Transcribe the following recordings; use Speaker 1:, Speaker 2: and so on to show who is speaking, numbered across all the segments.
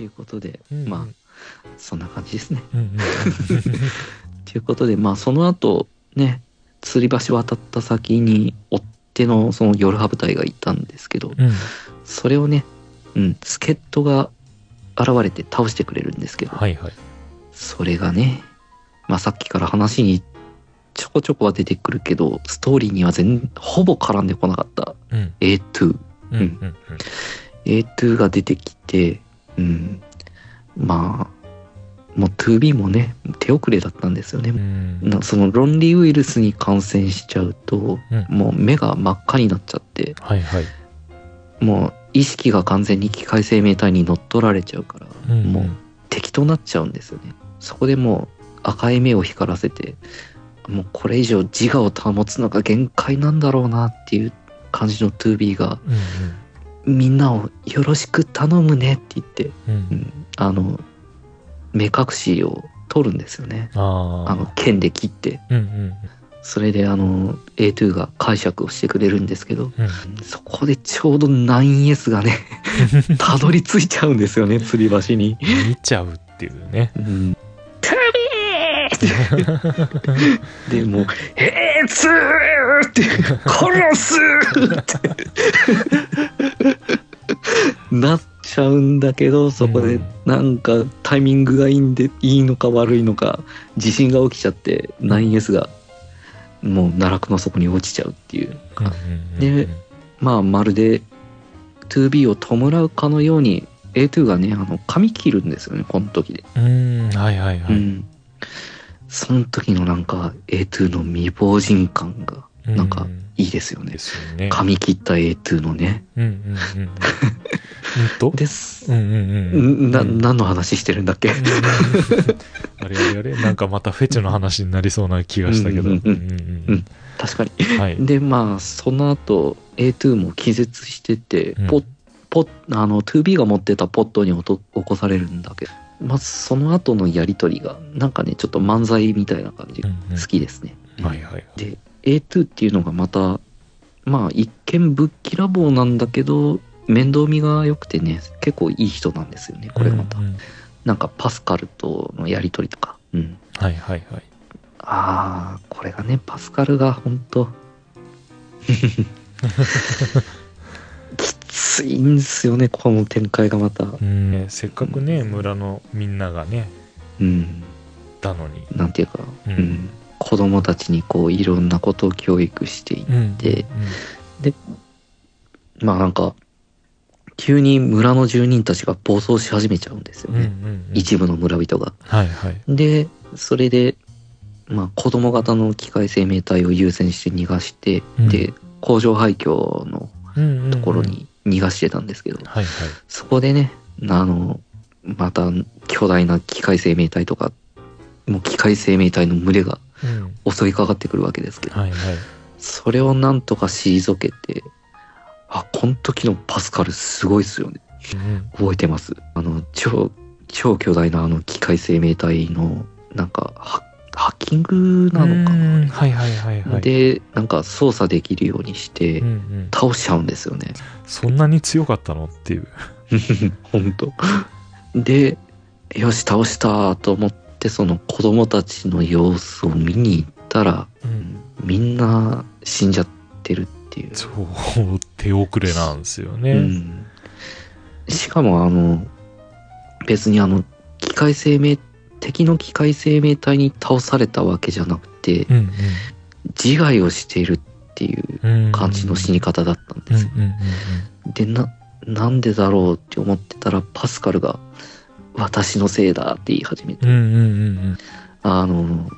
Speaker 1: ということで、
Speaker 2: うん
Speaker 1: まあ、そんな感じですね。
Speaker 2: うんうん
Speaker 1: ということで、まあ、その後、ね、吊り橋渡った先に、追っ手のその夜ハ部隊がいたんですけど、
Speaker 2: うん。
Speaker 1: それをね、うん、助っ人が現れて倒してくれるんですけど、
Speaker 2: はいはい。
Speaker 1: それがね、まあ、さっきから話にちょこちょこは出てくるけど、ストーリーには全、ほぼ絡んでこなかった
Speaker 2: うん。
Speaker 1: A2。
Speaker 2: うんうんうん。
Speaker 1: A2 が出てきて、うん、まあ、もう 2B もね、手遅れだったんですよね。
Speaker 2: うん。
Speaker 1: なそのロンリーウイルスに感染しちゃうと、
Speaker 2: うん
Speaker 1: もう目が真っ赤になっちゃって、
Speaker 2: はいはい。
Speaker 1: もう意識が完全に機械生命体に乗っ取られちゃうから、
Speaker 2: うんうん
Speaker 1: もう敵となっちゃうんですよね。そこでもう赤い目を光らせて、もうこれ以上自我を保つのが限界なんだろうなっていう感じの 2B が、
Speaker 2: うん
Speaker 1: みんなをよろしく頼むねって言って、
Speaker 2: うん。う。
Speaker 1: うんん、あの、目隠しを取るんですよね。
Speaker 2: あ
Speaker 1: の、剣で切って。
Speaker 2: うんうん
Speaker 1: それであの、A2 が解釈をしてくれるんですけど、
Speaker 2: うん。
Speaker 1: そこでちょうど 9S がね、たどり着いちゃうんですよね、吊り橋に。
Speaker 2: 見ちゃうっていうね。
Speaker 1: うん。で、もう、えーつーって、殺すって、なっちゃうんだけど、そこで
Speaker 2: うん
Speaker 1: なんかタイミングがいいんで、いいのか悪いのか、地震が起きちゃって、9S がもう奈落の底に落ちちゃうっていう。でまあ、まるで 2B を弔うかのように A2 がね、あの、髪切るんですよね、この時で。
Speaker 2: うん。はいはいはい。
Speaker 1: うん。その時のなんか A2 の未亡人感が、なんかいいですよね
Speaker 2: で。すよね。
Speaker 1: 髪切った A2 のね。
Speaker 2: うんうんうんうん。うんと
Speaker 1: です。
Speaker 2: うんうんうん。
Speaker 1: んな、
Speaker 2: うん
Speaker 1: 何の話してるんだっけ？
Speaker 2: あれあれあれ？なんかまたフェチの話になりそうな気がしたけど。
Speaker 1: うんうんうん
Speaker 2: うん
Speaker 1: うん確かに。
Speaker 2: はい。
Speaker 1: で、まあ、その後、A2 も気絶してて、
Speaker 2: うん
Speaker 1: ポッ、ポッ、あの、2B が持ってたポットに落と起こされるんだけど、まずその後のやりとりが、なんかね、ちょっと漫才みたいな感じ
Speaker 2: うんうん
Speaker 1: 好きですね。
Speaker 2: はいはい。
Speaker 1: で、A2 っていうのがまた、まあ、一見ぶっきらぼうなんだけど、面倒見が良くてね、結構いい人なんですよね、これがまた。
Speaker 2: うんうん
Speaker 1: なんかパスカルとのやりとりとか。うん。
Speaker 2: はいはいはい。
Speaker 1: ああ、これがね、パスカルが本当 きついんですよね、この展開がまた。
Speaker 2: うんねせっかくね、村のみんながね、
Speaker 1: うん。
Speaker 2: だのに。
Speaker 1: なんていうか、
Speaker 2: う
Speaker 1: うんん。子供たちにこう、いろんなことを教育してい
Speaker 2: うん
Speaker 1: でまあなんか、急に村の住人たちが暴走し始めちゃうんですよね。
Speaker 2: うん。
Speaker 1: 一部の村人が。
Speaker 2: はいはい。
Speaker 1: で、それで、まあ子供型の機械生命体を優先して逃がして、
Speaker 2: うん
Speaker 1: で、工場廃墟の
Speaker 2: と
Speaker 1: ところ。に逃がしてたんですけど、
Speaker 2: はいはい。
Speaker 1: そこでね、あの、また巨大な機械生命体とか、もう機械生命体の群れが
Speaker 2: うん。
Speaker 1: 襲いかかってくるわけですけど、
Speaker 2: はいはい。
Speaker 1: それをなんとか退けて、あ、この時のパスカルすごいっすよね。
Speaker 2: うん
Speaker 1: 覚えてます？あの、超、超巨大なあの機械生命体の、なんか、ハハッキングなのか
Speaker 2: うん
Speaker 1: な、
Speaker 2: はいはいはいはい。
Speaker 1: で、なんか操作できるようにして
Speaker 2: うん、うん、
Speaker 1: 倒しちゃうんですよね。
Speaker 2: そんなに強かったの？っていう。
Speaker 1: 本当で、よし、倒したと思って、その子供たちの様子を見に行ったら、
Speaker 2: うん。
Speaker 1: みんな死んじゃってるっていう。
Speaker 2: そう、手遅れなんですよね。
Speaker 1: うん、しかも、あの、別にあの、機械生命、敵の機械生命体に倒されたわけじゃなくて、
Speaker 2: うん
Speaker 1: 自害をしているっていう
Speaker 2: うん。うん
Speaker 1: 感じの死に方だったんですよ。
Speaker 2: うんうんうん
Speaker 1: で、な、なんでだろうって思ってたら、パスカルが、私のせいだって言い始めて、
Speaker 2: うん。うんうんうん
Speaker 1: あの、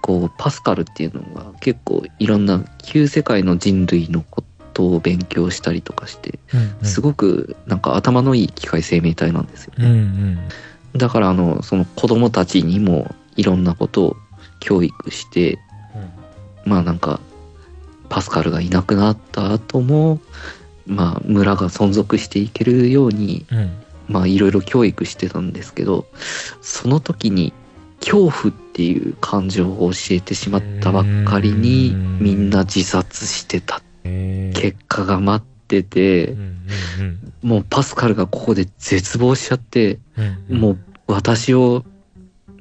Speaker 1: こう、パスカルっていうのが結構いろんな旧世界の人類のことを勉強したりとかして、
Speaker 2: うん。
Speaker 1: すごくなんか頭のいい機械生命体なんですよ。
Speaker 2: うんうん。
Speaker 1: だからあの、その子供たちにもいろんなことを教育して、まあなんか、パスカルがいなくなった後も、まあ村が存続していけるように、
Speaker 2: うん。
Speaker 1: まあいろいろ教育してたんですけど、その時に恐怖っていう感情を教えてしまったばっかりに
Speaker 2: うん
Speaker 1: みんな自殺してた
Speaker 2: えー
Speaker 1: 結果が待ってて
Speaker 2: うんうんうん。
Speaker 1: もうパスカルがここで絶望しちゃって、
Speaker 2: うん
Speaker 1: もう私を、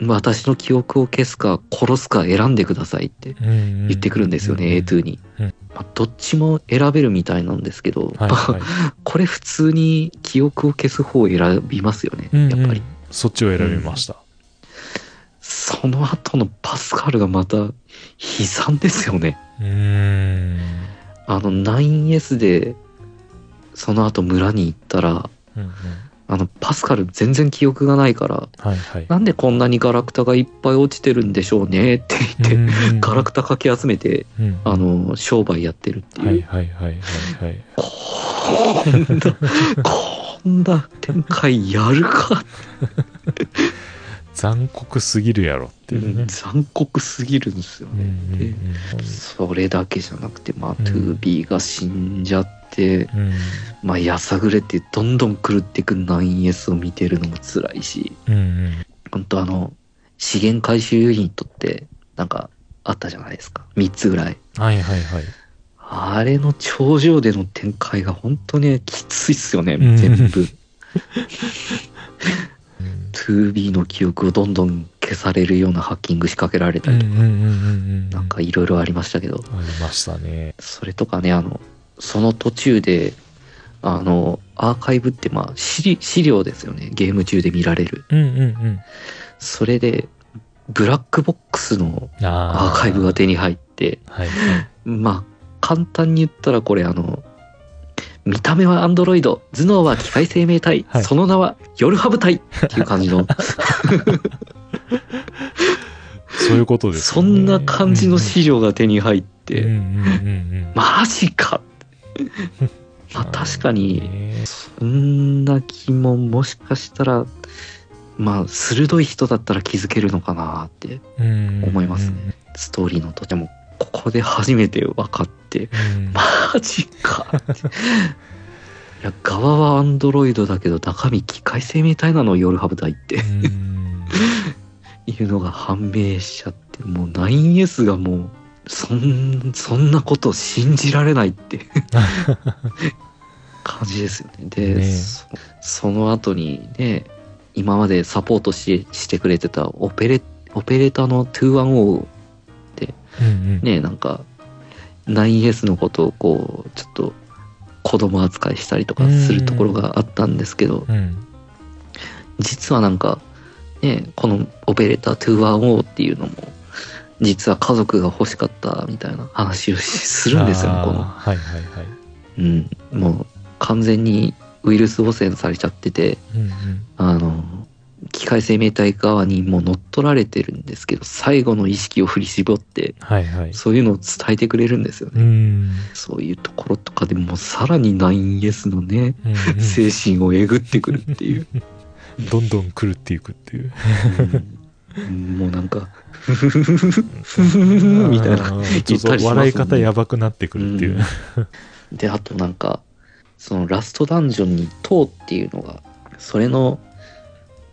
Speaker 1: 私の記憶を消すか殺すか選んでくださいって
Speaker 2: うん、
Speaker 1: 言ってくるんですよね、
Speaker 2: うん
Speaker 1: A2 に。
Speaker 2: うん
Speaker 1: まあ、どっちも選べるみたいなんですけど、
Speaker 2: はいはい。
Speaker 1: これ普通に記憶を消す方を選びますよね、
Speaker 2: うんうん
Speaker 1: やっぱり。
Speaker 2: そっちを選びました。
Speaker 1: その後のパスカルがまた悲惨ですよね。
Speaker 2: うーん。
Speaker 1: あの 9S でその後村に行ったら、
Speaker 2: うんうん。
Speaker 1: あのパスカル全然記憶がないから、
Speaker 2: はいはい。
Speaker 1: なんでこんなにガラクタがいっぱい落ちてるんでしょうねって言って、
Speaker 2: うんうん
Speaker 1: ガラクタかき集めて、
Speaker 2: うん
Speaker 1: あの、商売やってるっていう。
Speaker 2: はいはいはいはいはい。
Speaker 1: こんな、こんな展開やるか
Speaker 2: 残酷すぎるやろっていうね。
Speaker 1: 残酷すぎるんですよ
Speaker 2: うんうん
Speaker 1: ね。でそれだけじゃなくて、まあ、
Speaker 2: うん
Speaker 1: 2B が死んじゃって、
Speaker 2: うんうん
Speaker 1: まあ、やさぐれってどんどん狂っていく 9S を見てるのも辛いし、
Speaker 2: うんうん
Speaker 1: 本当あの、資源回収ユニットって、なんか、あったじゃないですか。3つぐらい。
Speaker 2: はいはいはい。
Speaker 1: あれの頂上での展開が本当にきついっすよね、
Speaker 2: うん
Speaker 1: 全部。
Speaker 2: うん
Speaker 1: 2B の記憶をどんどん消されるようなハッキング仕掛けられたりとか、なんかいろいろありましたけど、
Speaker 2: ありましたね。
Speaker 1: それとかね、あの、その途中で、あの、アーカイブってまあ資資料ですよね、ゲーム中で見られる。
Speaker 2: うんうんうん。
Speaker 1: それで、ブラックボックスの
Speaker 2: あ
Speaker 1: アーカイブが手に入って、
Speaker 2: はいはい。
Speaker 1: まあ、簡単に言ったらこれあの、見た目はアンドロイド、頭脳は機械生命体、
Speaker 2: はい
Speaker 1: その名は夜ハブ体っていう感じの、
Speaker 2: そういうことですね。
Speaker 1: んな感じの資料が手に入っ
Speaker 2: うん
Speaker 1: て。マジかま あ確かに、
Speaker 2: ね
Speaker 1: そんな気ももしかしたら、まあ、鋭い人だったら気づけるのかなって
Speaker 2: うん
Speaker 1: 思いますね。ストーリーの途中も、ここで初めて分かって、
Speaker 2: うん。
Speaker 1: マジかって。いや、側はアンドロイドだけど、中身機械生命体なの、夜ハブ体って。
Speaker 2: うん。
Speaker 1: いうのが判明しちゃって、もう 9S がもう、そん、そんなこと信じられないって。感じですよね。で、
Speaker 2: ねえ。
Speaker 1: そその後にね、今までサポートししてくれてたオペレ、オペレーターの210
Speaker 2: うんうん。
Speaker 1: ね、なんか、9S のことをこう、ちょっと子供扱いしたりとかするところがあったんですけど、
Speaker 2: うん。
Speaker 1: 実はなんか、ね、このオペレーター210っていうのも、実は家族が欲しかったみたいな話をしするんですよこの。
Speaker 2: はいはいはい。
Speaker 1: うん、もう完全にウイルス汚染されちゃってて、
Speaker 2: うんうん
Speaker 1: あの、機械生命体側にもう乗っ取られてるんですけど、最後の意識を振り絞って、
Speaker 2: はいはい。
Speaker 1: そういうのを伝えてくれるんですよね。
Speaker 2: うん
Speaker 1: そういうところとかでもうさらに 9S のね、
Speaker 2: うんうん
Speaker 1: 精神をえぐってくるっていう。
Speaker 2: どんどん狂っていくっていう。
Speaker 1: うんもうなんか、ふふふふふふみたいな。
Speaker 2: ちょっと笑い方やばくなってくるっていう。
Speaker 1: で、あとなんか、そのラストダンジョンに塔っていうのが、それの、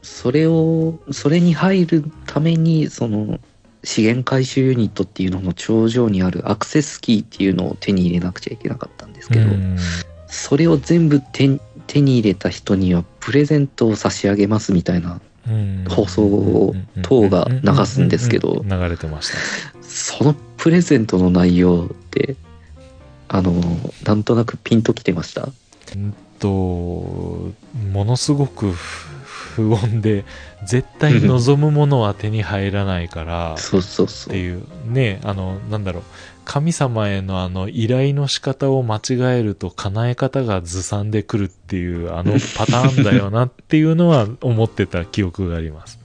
Speaker 1: それを、それに入るために、その、資源回収ユニットっていうのの頂上にあるアクセスキーっていうのを手に入れなくちゃいけなかったんですけど、それを全部手に入れた人にはプレゼントを差し上げますみたいな放送を塔が流すんですけど
Speaker 2: 流れてました。
Speaker 1: そのプレゼントの内容ってあのなんとなくピンときてました？
Speaker 2: うんと、ものすごく不不穏で、絶対望むものは手に入らないから、
Speaker 1: そうそうそう。
Speaker 2: っていう、ね、あの、なんだろう、神様へのあの依頼の仕方を間違えると叶え方がずさんでくるっていう、あのパターンだよなっていうのは思ってた記憶があります。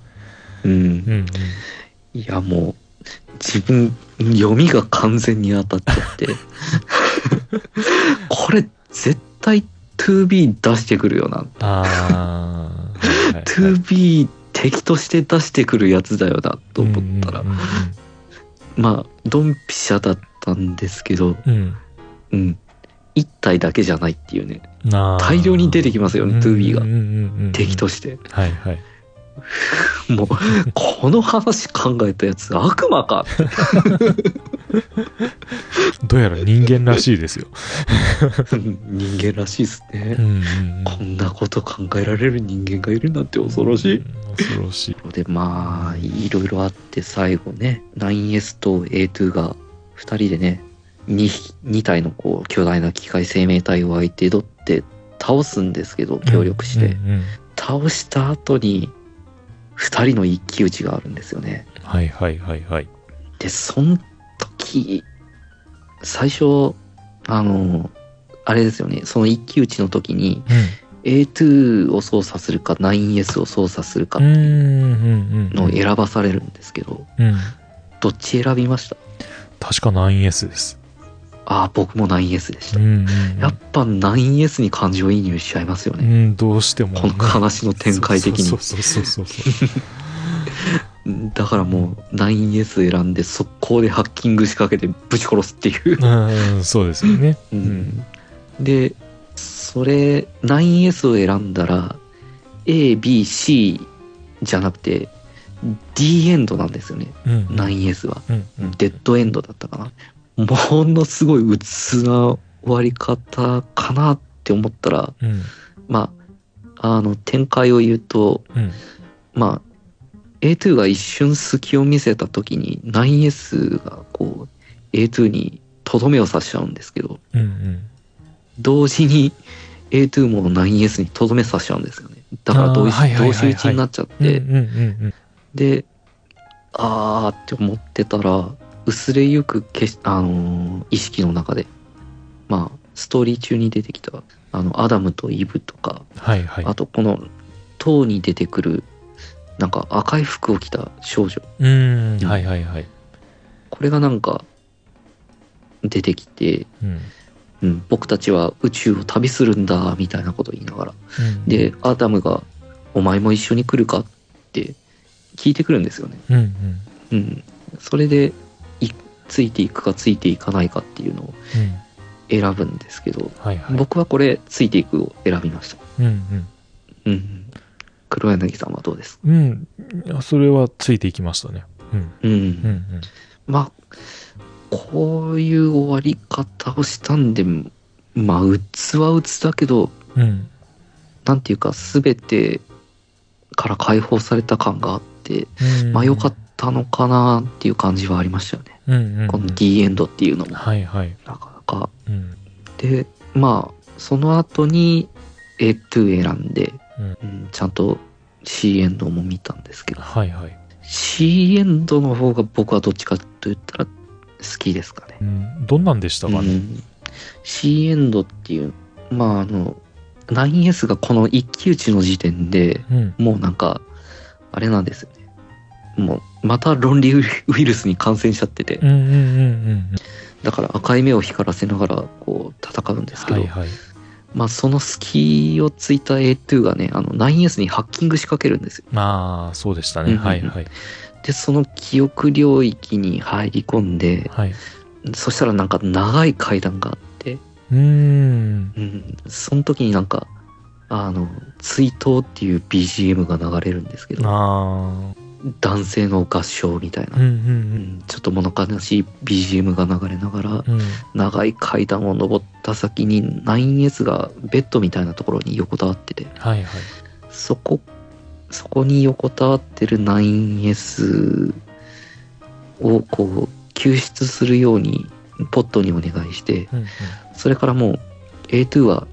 Speaker 1: うん
Speaker 2: うんうん。
Speaker 1: いやもう自分読みが完全に当たっちゃって これ絶対 2B 出してくるよな
Speaker 2: ああ。はいはいはい
Speaker 1: 2B 敵として出してくるやつだよなと思ったら、
Speaker 2: うんうん
Speaker 1: まあドンピシャだったんですけど
Speaker 2: うんうん
Speaker 1: うん1体だけじゃないっていうね大量に出てきますよね 2B が
Speaker 2: うんうんうんうん
Speaker 1: 敵として
Speaker 2: はいはい。
Speaker 1: もうこの話考えたやつ悪魔か
Speaker 2: どうやら人間らしいですよ。
Speaker 1: 人間らしいですね
Speaker 2: う。んうんうん
Speaker 1: こんなこと考えられる人間がいるなんて恐ろしい。
Speaker 2: うん恐ろしい。
Speaker 1: で、まあ、いろいろあって最後ね、9S と A2 が2人でね、2, 2体のこう巨大な機械生命体を相手取って倒すんですけど、協力して。
Speaker 2: うんうん
Speaker 1: 倒した後に2人の一騎打ちがあるんですよね。
Speaker 2: はいはいはいはい。
Speaker 1: で、その時、最初、あの、あれですよね、その一騎打ちの時に A2 を操作するか 9S を操作するか
Speaker 2: うん。うんうんうん
Speaker 1: のを選ばされるんですけど、
Speaker 2: うん。
Speaker 1: どっち選びました？
Speaker 2: 確か 9S です。
Speaker 1: ああ、僕も 9S でした。
Speaker 2: うんうんうん
Speaker 1: やっぱ 9S に感情移入しちゃいますよね。
Speaker 2: うん、どうしてもね。
Speaker 1: この話の展開的に
Speaker 2: そうそうそうそうそう。
Speaker 1: だからもう 9S 選んで速攻でハッキング仕掛けてぶち殺すっていう。
Speaker 2: うん、そうですよね。
Speaker 1: う
Speaker 2: うんん。
Speaker 1: で、それ 9S を選んだら A、B、C じゃなくて D エンドなんですよね。
Speaker 2: うん。
Speaker 1: 9S は。
Speaker 2: うん。うん。
Speaker 1: デッドエンドだったかな。ものすごい鬱な終わり方かなって思ったら、
Speaker 2: うん。
Speaker 1: まあ、あの、展開を言うと、
Speaker 2: うん。
Speaker 1: まあ、A2 が一瞬隙を見せた時に 9S がこう A2 にとどめを刺しちゃうんですけど、
Speaker 2: うん。うん。
Speaker 1: 同時に A2 も 9S にとどめ刺しちゃうんですよね。だから同
Speaker 2: あーはいはいはいはい
Speaker 1: 同士打ちになっちゃって、
Speaker 2: うん。うん。うん。
Speaker 1: で、あーって思ってたら、薄れゆくけし、あのー意識の中で、まあ、ストーリー中に出てきた、あの、アダムとイブとか、
Speaker 2: はいはい。
Speaker 1: あとこの、塔に出てくる、なんか赤い服を着た少女。
Speaker 2: うん。はいはいはい。
Speaker 1: これがなんか、出てきて、
Speaker 2: うん。
Speaker 1: うん、僕たちは宇宙を旅するんだ、みたいなことを言いながら。
Speaker 2: うん、
Speaker 1: で、アダムが、お前も一緒に来るかって聞いてくるんですよね。
Speaker 2: うん。うん。
Speaker 1: うん。それで、いついていくかついていかないかっていうのを
Speaker 2: うん。
Speaker 1: 選ぶんですけど、
Speaker 2: はいはい。
Speaker 1: 僕はこれ、ついていくを選びました。
Speaker 2: うん。うん。
Speaker 1: うん。黒柳さんはどうです
Speaker 2: うん。それはついていきましたね。うん。
Speaker 1: うん。
Speaker 2: うん。うん。
Speaker 1: まあ、こういう終わり方をしたんで、まあ、うつはうつだけど、
Speaker 2: うん。
Speaker 1: なんていうか、すべてから解放された感があって、
Speaker 2: うん
Speaker 1: まあ良かったのかなっていう感じはありましたよね。
Speaker 2: うん。うん。うん
Speaker 1: この D エンドっていうのも、
Speaker 2: はいはい。
Speaker 1: なかなか。
Speaker 2: うん。
Speaker 1: で、まあ、その後に A2 選んで、
Speaker 2: うん
Speaker 1: うんちゃんと C エンドも見たんですけど、
Speaker 2: はいはい。
Speaker 1: C エンドの方が僕はどっちかと言ったら好きですかね
Speaker 2: う。ん。どんなんでしたかね？
Speaker 1: うん C エンドっていう、まああの、9S がこの一騎打ちの時点で
Speaker 2: うん。
Speaker 1: もうなんか、あれなんですよね。もう、また論理ウイルスに感染しちゃってて
Speaker 2: う、ん。うん。うん。うん。
Speaker 1: だから赤い目を光らせながらこう戦うんですけど、
Speaker 2: はいはい。
Speaker 1: まあその隙をついた A2 がね、あの 9S にハッキング仕掛けるんですよ。
Speaker 2: まあ、そうでしたね。
Speaker 1: うんうんうん
Speaker 2: はいはい。
Speaker 1: で、その記憶領域に入り込んで、
Speaker 2: はい。
Speaker 1: そしたらなんか長い階段があって、
Speaker 2: うーん。
Speaker 1: うん、その時になんか、あの、追悼っていう BGM が流れるんですけど、
Speaker 2: あ
Speaker 1: 男性の合唱みたい
Speaker 2: あ。うん
Speaker 1: な、
Speaker 2: う
Speaker 1: うんんちょっと物悲しい BGM が流れながら、
Speaker 2: うん。うん。
Speaker 1: 長い階段を登った先に 9S がベッドみたいなところに横たわってて、
Speaker 2: はいはい。
Speaker 1: そこ、そこに横たわってる 9S をこう救出するようにポットにお願いして、
Speaker 2: うんうん。
Speaker 1: それからもう A2 は、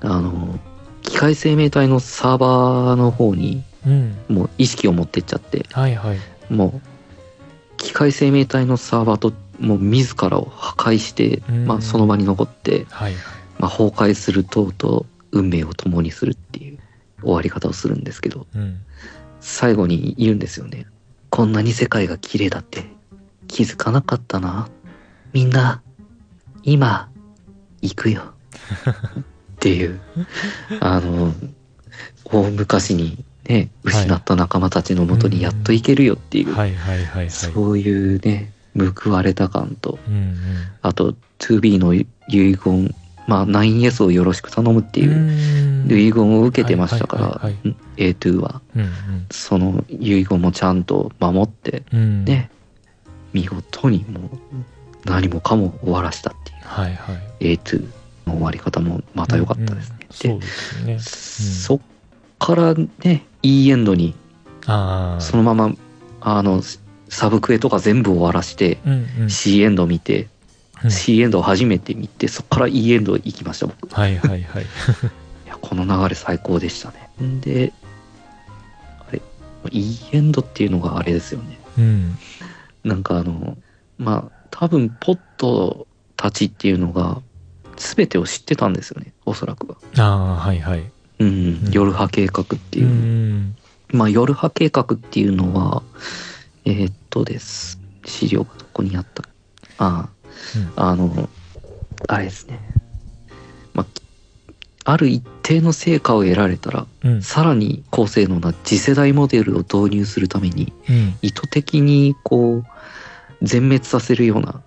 Speaker 1: あの、機械生命体のサーバーの方に
Speaker 2: うん。
Speaker 1: もう意識を持ってっちゃって、
Speaker 2: はいはい。
Speaker 1: もう機械生命体のサーバーともう自らを破壊して、
Speaker 2: うん
Speaker 1: まあその場に残って、
Speaker 2: はいはい。
Speaker 1: まあ崩壊する塔と運命を共にするっていう終わり方をするんですけど、
Speaker 2: うん。
Speaker 1: 最後に言うんですよね。こんなに世界が綺麗だって気づかなかったな。みんな、今、行くよ。っていう、あの、大昔にね、失った仲間たちのもとにやっと行けるよっていう。そういうね、報われた感と、
Speaker 2: うんうん。
Speaker 1: あと 2B の遺言、まあ 9S をよろしく頼むっていう
Speaker 2: うん
Speaker 1: 遺言を受けてましたから、
Speaker 2: はいは
Speaker 1: うん A2 は。
Speaker 2: うん
Speaker 1: その遺言もちゃんと守って、
Speaker 2: うん。うん。
Speaker 1: ね、見事にもう何もかも終わらしたっていう
Speaker 2: はいはい。
Speaker 1: A2 の終わり方もまた良かったですね。
Speaker 2: うんうんそうです
Speaker 1: そっからね、いいエンドに。そのまま、あの、サブクエとか全部終わらして、
Speaker 2: うんうん
Speaker 1: C エンド見て、
Speaker 2: うん
Speaker 1: C エンドを初めて見て、そっから E エンド行きました、僕。い
Speaker 2: はいはいはい。
Speaker 1: や、この流れ最高でしたね。んで、あれ、E エンドっていうのがあれですよね。
Speaker 2: うん。
Speaker 1: なんかあの、まあ、多分、ポットたちっていうのが、全てを知ってたんですよね、おそらくは。
Speaker 2: ああ、はいはい。
Speaker 1: うん、
Speaker 2: うん
Speaker 1: 夜派計画っていうう。
Speaker 2: ん。
Speaker 1: まあ、夜派計画っていうのは、えーっとです。資料がどこにあったああ、あの、あれですね。まあ、ある一定の成果を得られたら、
Speaker 2: うん。
Speaker 1: さらに高性能な次世代モデルを導入するために、
Speaker 2: うん。
Speaker 1: 意図的にこう、全滅させるような、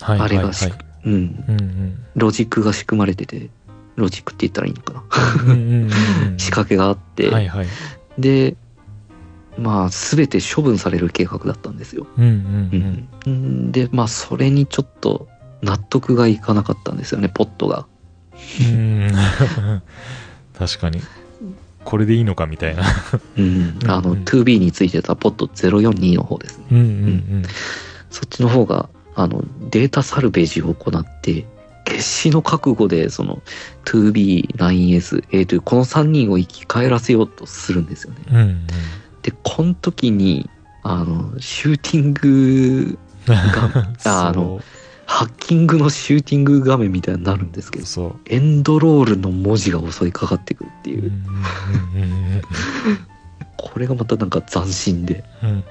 Speaker 2: はいはいはい。
Speaker 1: あれがし、うん、
Speaker 2: うんうん。
Speaker 1: ロジックが仕組まれてて、ロジックって言ったらいいのかな。
Speaker 2: うんうんうんうん。
Speaker 1: 仕掛けがあって、
Speaker 2: はいはい。
Speaker 1: で、まあ、すべて処分される計画だったんですよ。
Speaker 2: うんうん
Speaker 1: うん、で、まあ、それにちょっと納得がいかなかったんですよね、ポットが。
Speaker 2: うん。うん。確かに。これでいいのかみたいな。
Speaker 1: うん、あの、
Speaker 2: うんうん
Speaker 1: 2B についてたポット042の方ですね。
Speaker 2: うんうん
Speaker 1: そっちの方が、あの、データサルベージを行って、決死の覚悟で、その、2B、9S、A というこの3人を生き返らせようとするんですよね。
Speaker 2: うん。うんうん。
Speaker 1: で、この時に、あの、シューティングが あのハッキングのシューティング画面みたいになるんですけど。エンドロールの文字が襲いかかってくるっていうこれがまたなんか斬新で、
Speaker 2: うん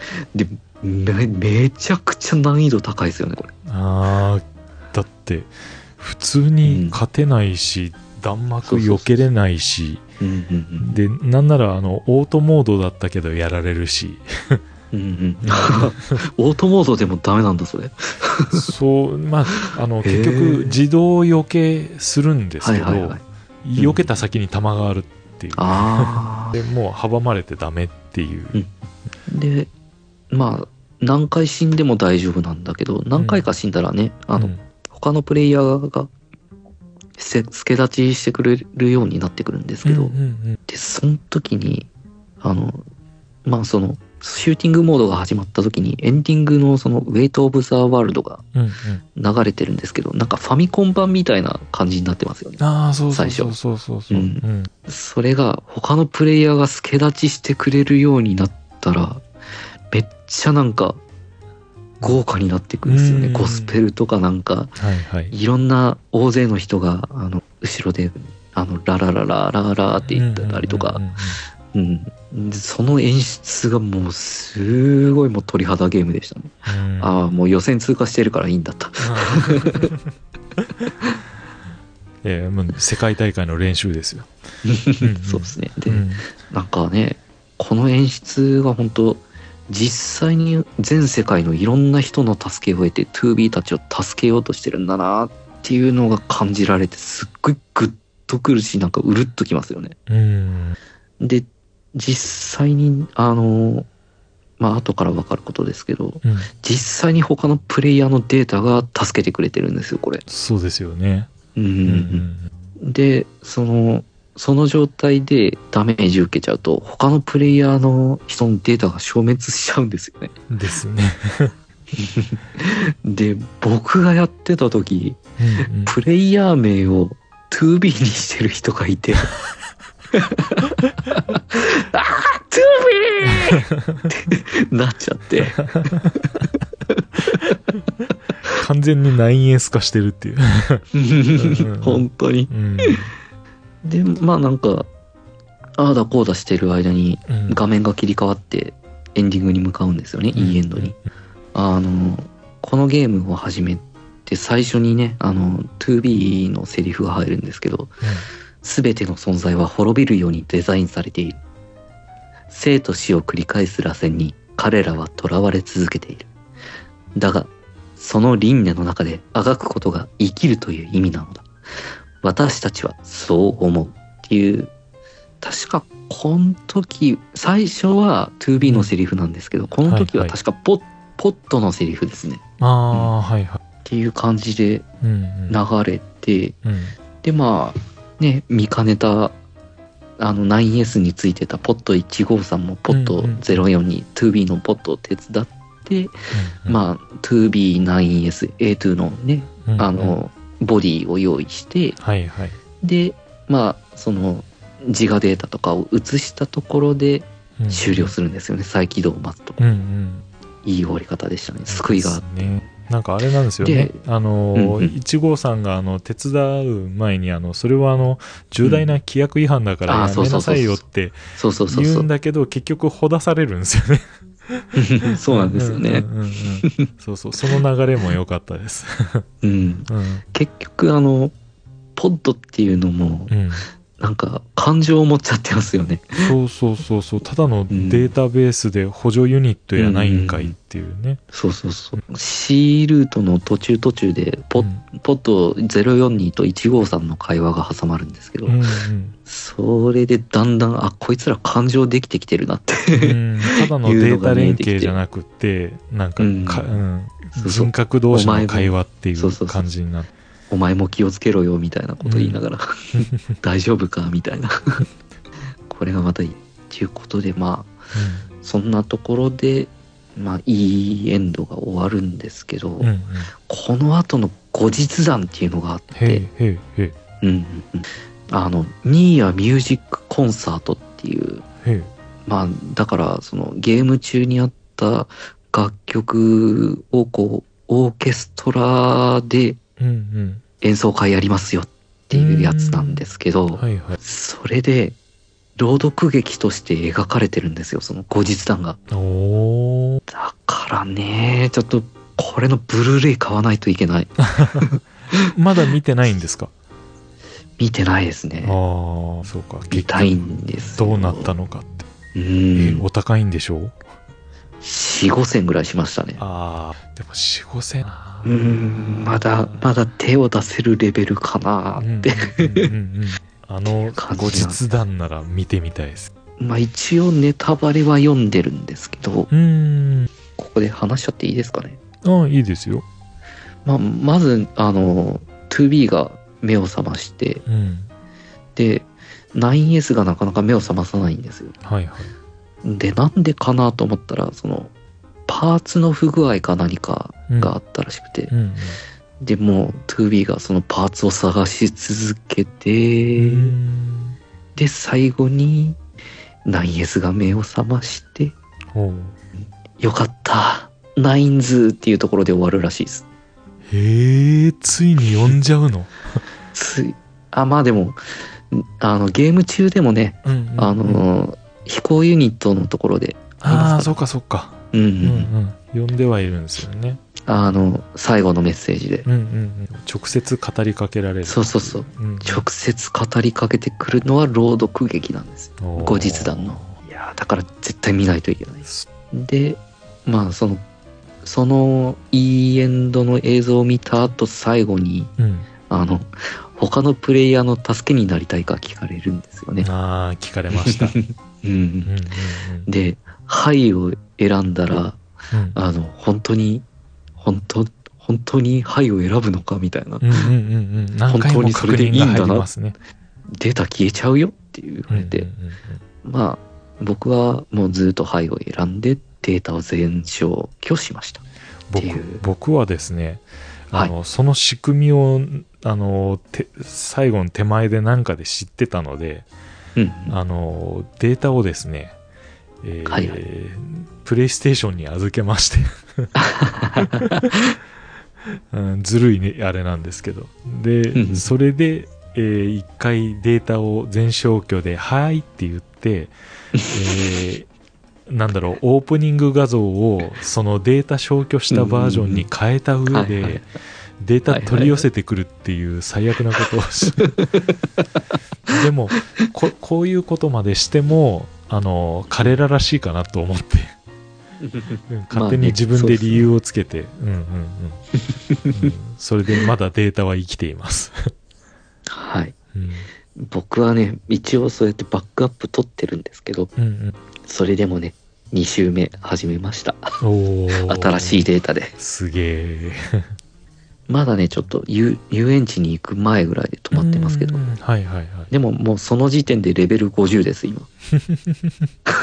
Speaker 2: うん。
Speaker 1: で、めめちゃくちゃ難易度高いですよね、これ。
Speaker 2: ああ、だって、普通に勝てないし、弾幕避けれないし、
Speaker 1: うんうん
Speaker 2: で、なんなら、あの、オートモードだったけどやられるし、
Speaker 1: うん。うんうん、オートモードでもダメなんだ、それ。
Speaker 2: そう、まあ、あの、結局、自動避けするんですけど。避けた先に弾があるっていう。
Speaker 1: あ
Speaker 2: でもう阻まれてダメっていう。
Speaker 1: あ。で、まあ、何回死んでも大丈夫なんだけど、何回か死んだらね、あの、
Speaker 2: うん
Speaker 1: 他のプレイヤーが、せ助立ちしてくれるようになってくるんですけど、
Speaker 2: うんうん
Speaker 1: で、その時に、あの、まあその、シューティングモードが始まった時にエンディングのそのウェイトオブザワールドが
Speaker 2: うんうん
Speaker 1: 流れてるんですけど、なんかファミコン版みたいな感じになってますよね。
Speaker 2: ああ、そうそう
Speaker 1: 最初
Speaker 2: そうそうそうそう。
Speaker 1: う
Speaker 2: うんん
Speaker 1: それが他のプレイヤーが助立ちしてくれるようになったら、めっちゃなんか豪華になっていくんですよね。
Speaker 2: うん
Speaker 1: ゴスペルとかなんか、
Speaker 2: はいはい。
Speaker 1: いろんな大勢の人が、あの、後ろで、あの、ララララララって言ってたりとか
Speaker 2: うん、
Speaker 1: その演出がもうすごいもう鳥肌ゲームでしたね。ああ、もう予選通過してるからいいんだった。
Speaker 2: ええ もう世界大会の練習ですよ。
Speaker 1: そうですね。で、
Speaker 2: うん
Speaker 1: なんかね、この演出が本当実際に全世界のいろんな人の助けを得て 2B たちを助けようとしてるんだなっていうのが感じられてすっごいグッとくるし、なんかうるっときますよね。
Speaker 2: うん。
Speaker 1: で、実際に、あの、まあ後からわかることですけど、
Speaker 2: うん
Speaker 1: 実際に他のプレイヤーのデータが助けてくれてるんですよ、これ。
Speaker 2: そうですよね。
Speaker 1: うんうんで、その、その状態でダメージ受けちゃうと、他のプレイヤーの人のデータが消滅しちゃうんですよね。
Speaker 2: うんですね。
Speaker 1: で、僕がやってた時、
Speaker 2: うんうん
Speaker 1: プレイヤー名を 2B にしてる人がいて、ああ !2B! ってなっちゃって、
Speaker 2: 完全に 9S 化してるっていう。ん
Speaker 1: 本当に。
Speaker 2: うん
Speaker 1: で、まあなんか、ああだこうだしてる間に
Speaker 2: うん
Speaker 1: 画面が切り替わってエンディングに向かうんですよね、いいエンドに。あの、このゲームを始めて最初にね、あの、2B のセリフが入るんですけど、すべての存在は滅びるようにデザインされている。生と死を繰り返す螺旋に彼らは囚われ続けている。だが、その輪廻の中であがくことが生きるという意味なのだ。私たちはそう思うっていう、確かこの時、最初は 2B のセリフなんですけど、この時は確かポッポットのセリフですね。
Speaker 2: ああ、はいはい。
Speaker 1: っていう感じで
Speaker 2: うんうん。
Speaker 1: 流れて、
Speaker 2: うん。
Speaker 1: で、まあ、ね、見かねた、あの、9S についてたポット153もポット
Speaker 2: うんうん
Speaker 1: 04に 2B のポットを手伝って、
Speaker 2: うん、
Speaker 1: まあ、2B9S、A2 のね、
Speaker 2: うんうん
Speaker 1: あ、の、ボディを用意して、
Speaker 2: はいはい。
Speaker 1: で、まあ、その、自画データとかを移したところで
Speaker 2: うん
Speaker 1: 終了するんですよね。再起動を待つと。
Speaker 2: うんうん。
Speaker 1: いい終わり方でしたね。救いがあって。
Speaker 2: ね。なんかあれなんですよね
Speaker 1: で。
Speaker 2: あの
Speaker 1: うんうん
Speaker 2: 1号さんがあの手伝う前にあのそれはあの重大な規約違反だからやめなさいよって
Speaker 1: そうそうそう
Speaker 2: 言
Speaker 1: う。
Speaker 2: んだけど結局ほだされるんですよね。
Speaker 1: そうなんですよね。
Speaker 2: そうそうその流れも良かったです。
Speaker 1: うん。
Speaker 2: うん
Speaker 1: 結局、あの、ポッドっていうのも
Speaker 2: う、ん。
Speaker 1: なんか、感情を持っちゃってますよね。
Speaker 2: そうそうそうそうただの
Speaker 1: ん
Speaker 2: データベースで補助ユニットやないんかいっていうね。
Speaker 1: そうそうそう。C ルートの途中途中でポ、
Speaker 2: うん
Speaker 1: ポッド042と153の会話が挟まるんですけど、
Speaker 2: うん
Speaker 1: それでだんだん、あ、こいつら感情できてきてるなって。
Speaker 2: うんうんただのデータ連携じゃなくてなんか
Speaker 1: うん
Speaker 2: か、うん、
Speaker 1: そうそう
Speaker 2: 人格同士の会話っていう
Speaker 1: お前もそうそうそう
Speaker 2: 感じになって。
Speaker 1: お前も気をつけろよみたいなこと言いながら、大丈夫かみたいな。これがまたいいっていうことで、まあ、そんなところで、まあ、いいエンドが終わるんですけど、
Speaker 2: うんうん。
Speaker 1: この後の後日談っていうのがあって、あの、ニーヤミュージックコンサートっていう、まあ、だから、そのゲーム中にあった楽曲をこう、オーケストラで
Speaker 2: うん
Speaker 1: 演奏会やりますよっていうやつなんですけど、
Speaker 2: うんはいはい
Speaker 1: それで、朗読劇として描かれてるんですよ、その後日談が。だからね、ちょっと、これのブルーレイ買わないといけない。
Speaker 2: まだ見てないんですか？
Speaker 1: 見てないですね。
Speaker 2: ああそうか
Speaker 1: 見たいんですよ
Speaker 2: どうなったのかって、
Speaker 1: う
Speaker 2: え
Speaker 1: ん。
Speaker 2: お高いんでしょう
Speaker 1: ？4、5千ぐらいしましたね。
Speaker 2: ああでも4 5千
Speaker 1: うーん、まだ、まだ手を出せるレベルかなって。
Speaker 2: あの後日談なら見てみたいです。
Speaker 1: まあ一応ネタバレは読んでるんですけど、ここで話しちゃっていいですかね。
Speaker 2: ああいいですよ。
Speaker 1: まあ、まず、あの、2B が目を覚まして、
Speaker 2: うん。
Speaker 1: で、9S がなかなか目を覚まさないんですよ。
Speaker 2: はいはい。
Speaker 1: で、なんでかなと思ったら、その、パーツの不具合か何かがあったらしくて、
Speaker 2: うん
Speaker 1: で、もう 2B がそのパーツを探し続けて、
Speaker 2: うん。うん
Speaker 1: で、最後に 9S が目を覚まして、よかった、ナインズっていうところで終わるらしいです。
Speaker 2: へえついに呼んじゃうの？
Speaker 1: つい、あ、まあでも、あの、ゲーム中でもね、
Speaker 2: うんうんうん。
Speaker 1: あの、飛行ユニットのところで、
Speaker 2: ああそうかそうか
Speaker 1: うんうん、
Speaker 2: うん。うん呼んではいるんですよね。
Speaker 1: あの、最後のメッセージで、
Speaker 2: うんうんうん。直接語りかけられる。
Speaker 1: そうそうそう、
Speaker 2: うん
Speaker 1: 直接語りかけてくるのは朗読劇なんです後日談の。いやーだから絶対見ないといけない。で、まあ、その、そのいいエンドの映像を見た後、最後に、
Speaker 2: うん。
Speaker 1: あの、他のプレイヤーの助けになりたいか聞かれるんですよね。
Speaker 2: ああ聞かれました。うん。
Speaker 1: うん
Speaker 2: うんうん。
Speaker 1: で、はいを選んだら、
Speaker 2: うん。
Speaker 1: あの、本当に、本当、本当にはいを選ぶのかみたいな。
Speaker 2: うんうんうんうん。何回も確認が入りますね。
Speaker 1: データ消えちゃうよって言われて、
Speaker 2: うんうんうん
Speaker 1: まあ、僕はもうずっとはいを選んでデータを全消去しました。
Speaker 2: 僕僕はですねあの、その仕組みをあのて最後の手前で何かで知ってたので
Speaker 1: うん。
Speaker 2: あのデータをですね、えー
Speaker 1: はいはい。
Speaker 2: プレイステーションに預けまして、うん、ずるい、ね、あれなんですけど。で、
Speaker 1: うん
Speaker 2: それで、えー一回データを全消去で「はい」って言って、えーなんだろうオープニング画像をそのデータ消去したバージョンに変えた上
Speaker 1: はいはい。
Speaker 2: でデータ取り寄せてくるっていう最悪なことをし でもここういうことまでしてもあの彼ららしいかなと思って。う ん勝手に自分で理由をつけて、それでまだデータは生きています、
Speaker 1: はい。
Speaker 2: うん。
Speaker 1: 僕はね、一応そうやってバックアップ取ってるんですけど、
Speaker 2: うんうん。
Speaker 1: それでもね、2週目始めました。新しいデータで。
Speaker 2: すげえ。
Speaker 1: まだね、ちょっと遊遊園地に行く前ぐらいで止まってますけど
Speaker 2: う。んはいはいはい。
Speaker 1: でももうその時点でレベル50です、今。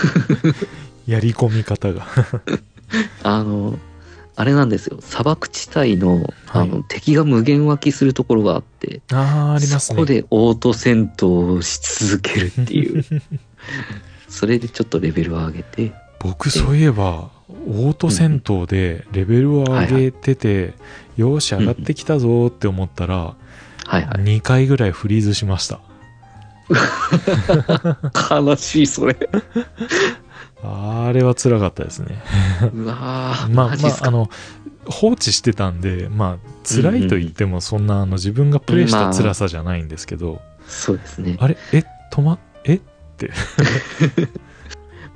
Speaker 2: やり込み方が。
Speaker 1: あの、あれなんですよ。砂漠地帯の、あの、
Speaker 2: は
Speaker 1: 敵が無限湧きするところがあって、
Speaker 2: ああ、ありますね。
Speaker 1: そこでオート戦闘をし続けるっていう。それでちょっとレベルを上げて、
Speaker 2: 僕そういえば、オート戦闘でレベルを上げてて、よーし、上がってきたぞーって思ったら、
Speaker 1: はいはい。
Speaker 2: 2回ぐらいフリーズしました。
Speaker 1: 悲しい、それ。
Speaker 2: あれは辛かったですね。
Speaker 1: うわー、
Speaker 2: まあ。まああの、放置してたんで、まあ、辛いと言ってもそんな、あの、自分がプレイした辛さじゃないんですけど、
Speaker 1: そうですね。
Speaker 2: あれ？え？止ま、え？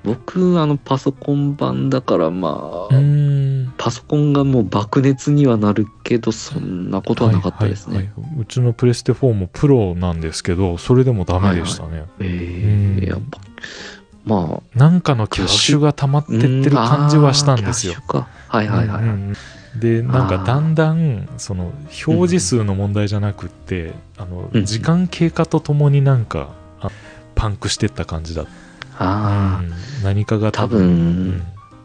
Speaker 1: 僕、あの、パソコン版だから、ま
Speaker 2: う
Speaker 1: あ。パソコンがもう爆熱にはなるけど、そんなことはなかったですね。
Speaker 2: はいはいはいうちのプレステ4もプロなんですけど、それでもダメでしたね。
Speaker 1: え
Speaker 2: うん
Speaker 1: えやっぱ、まあ、
Speaker 2: なんかのキャッシュが溜まってってる感じはしたんですよ
Speaker 1: う。あーキャッシュか。はいはいはい。
Speaker 2: うんうんで、なんかだんだん、その、表示数の問題じゃなくって、あの
Speaker 1: う、ん
Speaker 2: 時間経過とともになんか、あパンクしてった感じだ。
Speaker 1: あ
Speaker 2: うん何かが
Speaker 1: あ、多
Speaker 2: 多分、
Speaker 1: 分、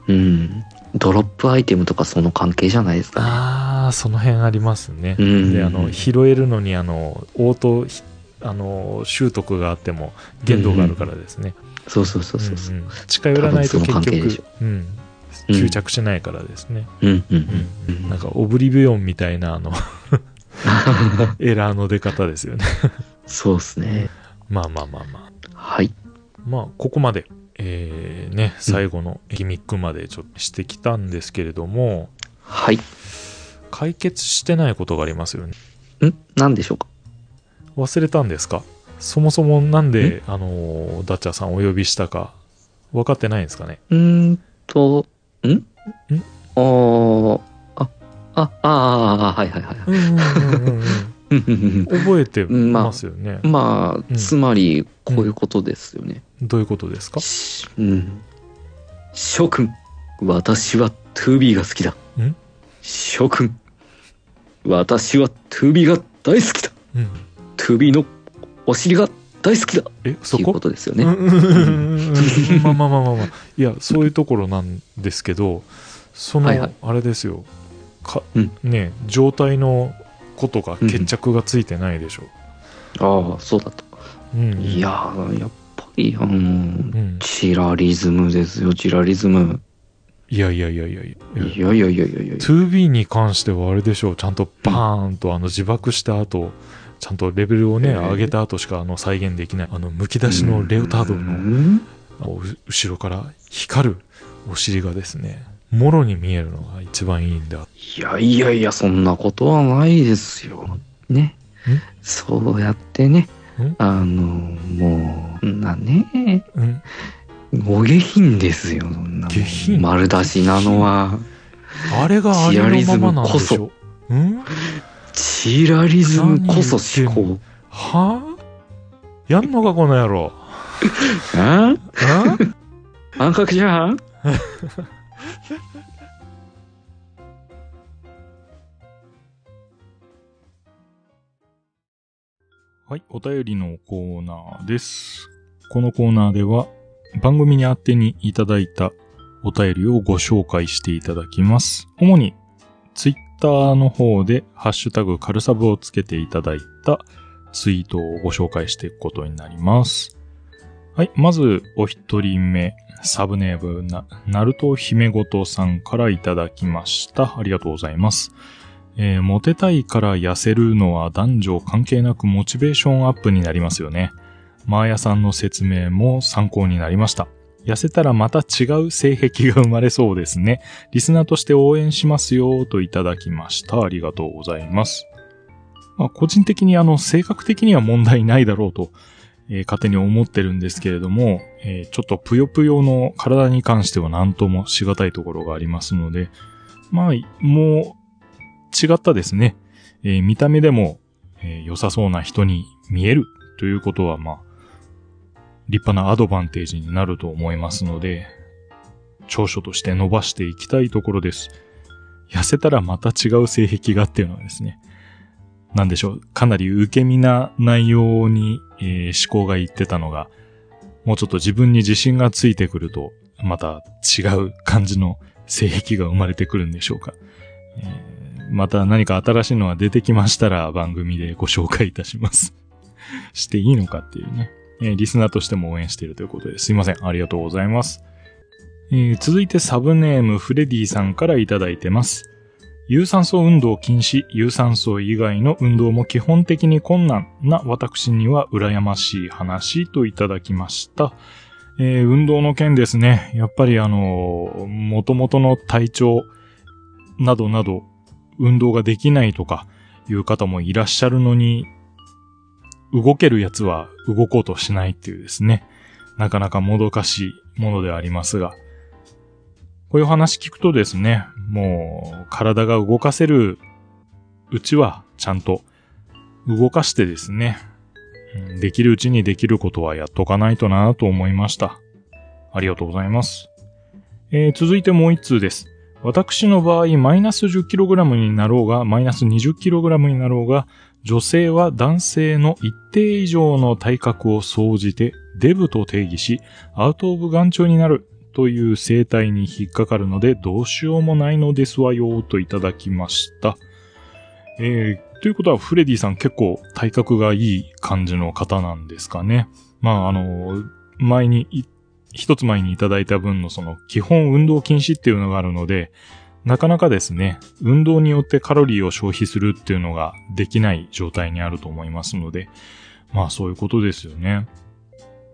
Speaker 1: うん。ドロップアイテムとかその関係じゃないですかね。
Speaker 2: ああ、その辺ありますね。
Speaker 1: うん
Speaker 2: で、あの、拾えるのに、あの、オート、ひあの、習得があっても限度があるからですね。
Speaker 1: そうそうそうそう。
Speaker 2: うんうん近寄らないと結局、うん、
Speaker 1: うん
Speaker 2: 執着しないからですね。
Speaker 1: うんうん
Speaker 2: う
Speaker 1: うんん。
Speaker 2: なんか、オブリビオンみたいな、あの、エラーの出方ですよね。
Speaker 1: そうですね。
Speaker 2: まあまあまあまあ。
Speaker 1: はい。
Speaker 2: まあ、ここまで、えー、ね、最後のギミックまでちょっとしてきたんですけれども、
Speaker 1: はい。
Speaker 2: 解決してないことがありますよね。
Speaker 1: ん？何でしょうか？
Speaker 2: 忘れたんですか？そもそもなんで、あのー、ダッチャーさんお呼びしたか、分かってないんですかね？
Speaker 1: うーんと、ん？ん？あーあ、あ、ああ、はいはいはい。
Speaker 2: うんうんうんうん覚えてますよね。
Speaker 1: うんま
Speaker 2: うん。
Speaker 1: あ、つまり、こういうことですよね。
Speaker 2: どういうことですか？
Speaker 1: しうん。諸君、私は 2B が好きだ。
Speaker 2: ん？
Speaker 1: 諸君、私は 2B が大好きだ。
Speaker 2: うん。
Speaker 1: 2B のお尻が大好きだ。
Speaker 2: え、そこ？
Speaker 1: っていうことですよね。
Speaker 2: うんうんうんうんうんまあまあまあまあまあ。いや、そういうところなんですけど、その、
Speaker 1: はいはい
Speaker 2: あれですよ。か、
Speaker 1: うん
Speaker 2: ね、状態のことが決着がついてないでしょ。
Speaker 1: ああ、そうだと。
Speaker 2: うん。
Speaker 1: いやー、やっぱり、あのー
Speaker 2: うん。
Speaker 1: チラリズムですよ、チラリズム。
Speaker 2: いやいやいやいやいや。
Speaker 1: いやいやいやいやいや。
Speaker 2: 2B に関してはあれでしょう。ちゃんとバーンとあの自爆した後、ちゃんとレベルをね、
Speaker 1: えー
Speaker 2: 上げた後しかあの再現できない。あの、むき出しのレオタード
Speaker 1: う
Speaker 2: の後ろから光るお尻がですね、もろに見えるのが一番いいんだ。
Speaker 1: いやいやいや、そんなことはないですよ。ね
Speaker 2: ん。
Speaker 1: そうやってね
Speaker 2: ん、
Speaker 1: あの、もう、なね、
Speaker 2: うん。
Speaker 1: お下品ですよ、そんな。
Speaker 2: 下品？
Speaker 1: 丸出しなのは。
Speaker 2: あれがありのままなんでしょ？うん？
Speaker 1: チラリズムこそ思考。
Speaker 2: は？あやんのかこの野郎。
Speaker 1: あ？
Speaker 2: あ？
Speaker 1: 暗角じゃん？
Speaker 2: はい、お便りのコーナーです。このコーナーでは番組に宛てにいただいたお便りをご紹介していただきます。主にツイッターの方でハッシュタグカルサブをつけていただいたツイートをご紹介していくことになります。はい、まずお一人目、サブネームな、ナルト姫ごとさんからいただきました。ありがとうございます。えーモテたいから痩せるのは男女関係なくモチベーションアップになりますよね。マーヤさんの説明も参考になりました。痩せたらまた違う性癖が生まれそうですね。リスナーとして応援しますよといただきました。ありがとうございます。まあ、個人的にあの、性格的には問題ないだろうと、えー勝手に思ってるんですけれども、えーちょっとぷよぷよの体に関しては何ともしがたいところがありますので、まあ、もう、違ったですね、えー見た目でも、えー良さそうな人に見えるということは、まあ、立派なアドバンテージになると思いますので、
Speaker 3: 長所として伸ばしていきたいところです。痩せたらまた違う性癖がっていうのはですね、なんでしょう、かなり受け身な内容に、えー、思考がいってたのが、もうちょっと自分に自信がついてくると、また違う感じの性癖が生まれてくるんでしょうか。えー、また何か新しいのが出てきましたら番組でご紹介いたします。していいのかっていうね。えー、リスナーとしても応援しているということですいません。ありがとうございます。えー、続いてサブネームフレディさんからいただいてます。有酸素運動禁止、有酸素以外の運動も基本的に困難な私には羨ましい話といただきました。えー、運動の件ですね。やっぱりあの、元々の体調などなど運動ができないとかいう方もいらっしゃるのに、動けるやつは動こうとしないっていうですね。なかなかもどかしいものではありますが、こういう話聞くとですね、もう体が動かせるうちはちゃんと動かしてですね、できるうちにできることはやっとかないとなと思いました。ありがとうございます。えー、続いてもう一通です。私の場合、マイナス 10kg になろうが、マイナス 20kg になろうが、女性は男性の一定以上の体格を総じてデブと定義し、アウトオブ眼長になるという生態に引っかかるのでどうしようもないのですわよといただきました。えー、ということはフレディさん結構体格がいい感じの方なんですかね。まああの、前に、一つ前にいただいた分のその基本運動禁止っていうのがあるので、なかなかですね、運動によってカロリーを消費するっていうのができない状態にあると思いますので、まあそういうことですよね。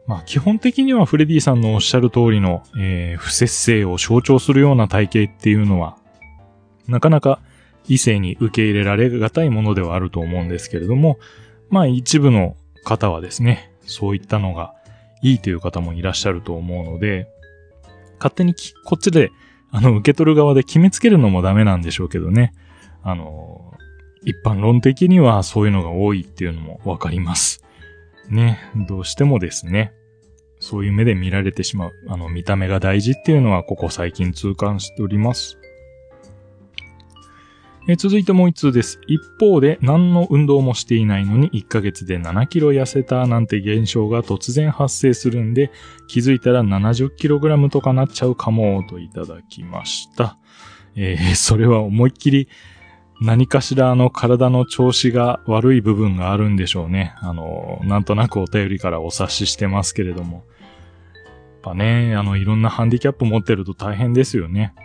Speaker 3: まあ基本的にはフレディさんのおっしゃる通りの、えー、不節制を象徴するような体型っていうのは、なかなか異性に受け入れられがたいものではあると思うんですけれども、まあ一部の方はですね、そういったのがいいという方もいらっしゃると思うので、勝手にこっちで、あの、受け取る側で決めつけるのもダメなんでしょうけどね。あの、一般論的にはそういうのが多いっていうのもわかります。ね、どうしてもですね、そういう目で見られてしまう。あの、見た目が大事っていうのはここ最近痛感しております。え続いてもう一通です。一方で何の運動もしていないのに1ヶ月で7キロ痩せたなんて現象が突然発生するんで気づいたら70キログラムとかなっちゃうかもといただきました。えー、それは思いっきり何かしらあの体の調子が悪い部分があるんでしょうね。あの、なんとなくお便りからお察ししてますけれども。やっぱね、あの、いろんなハンディキャップ持ってると大変ですよね。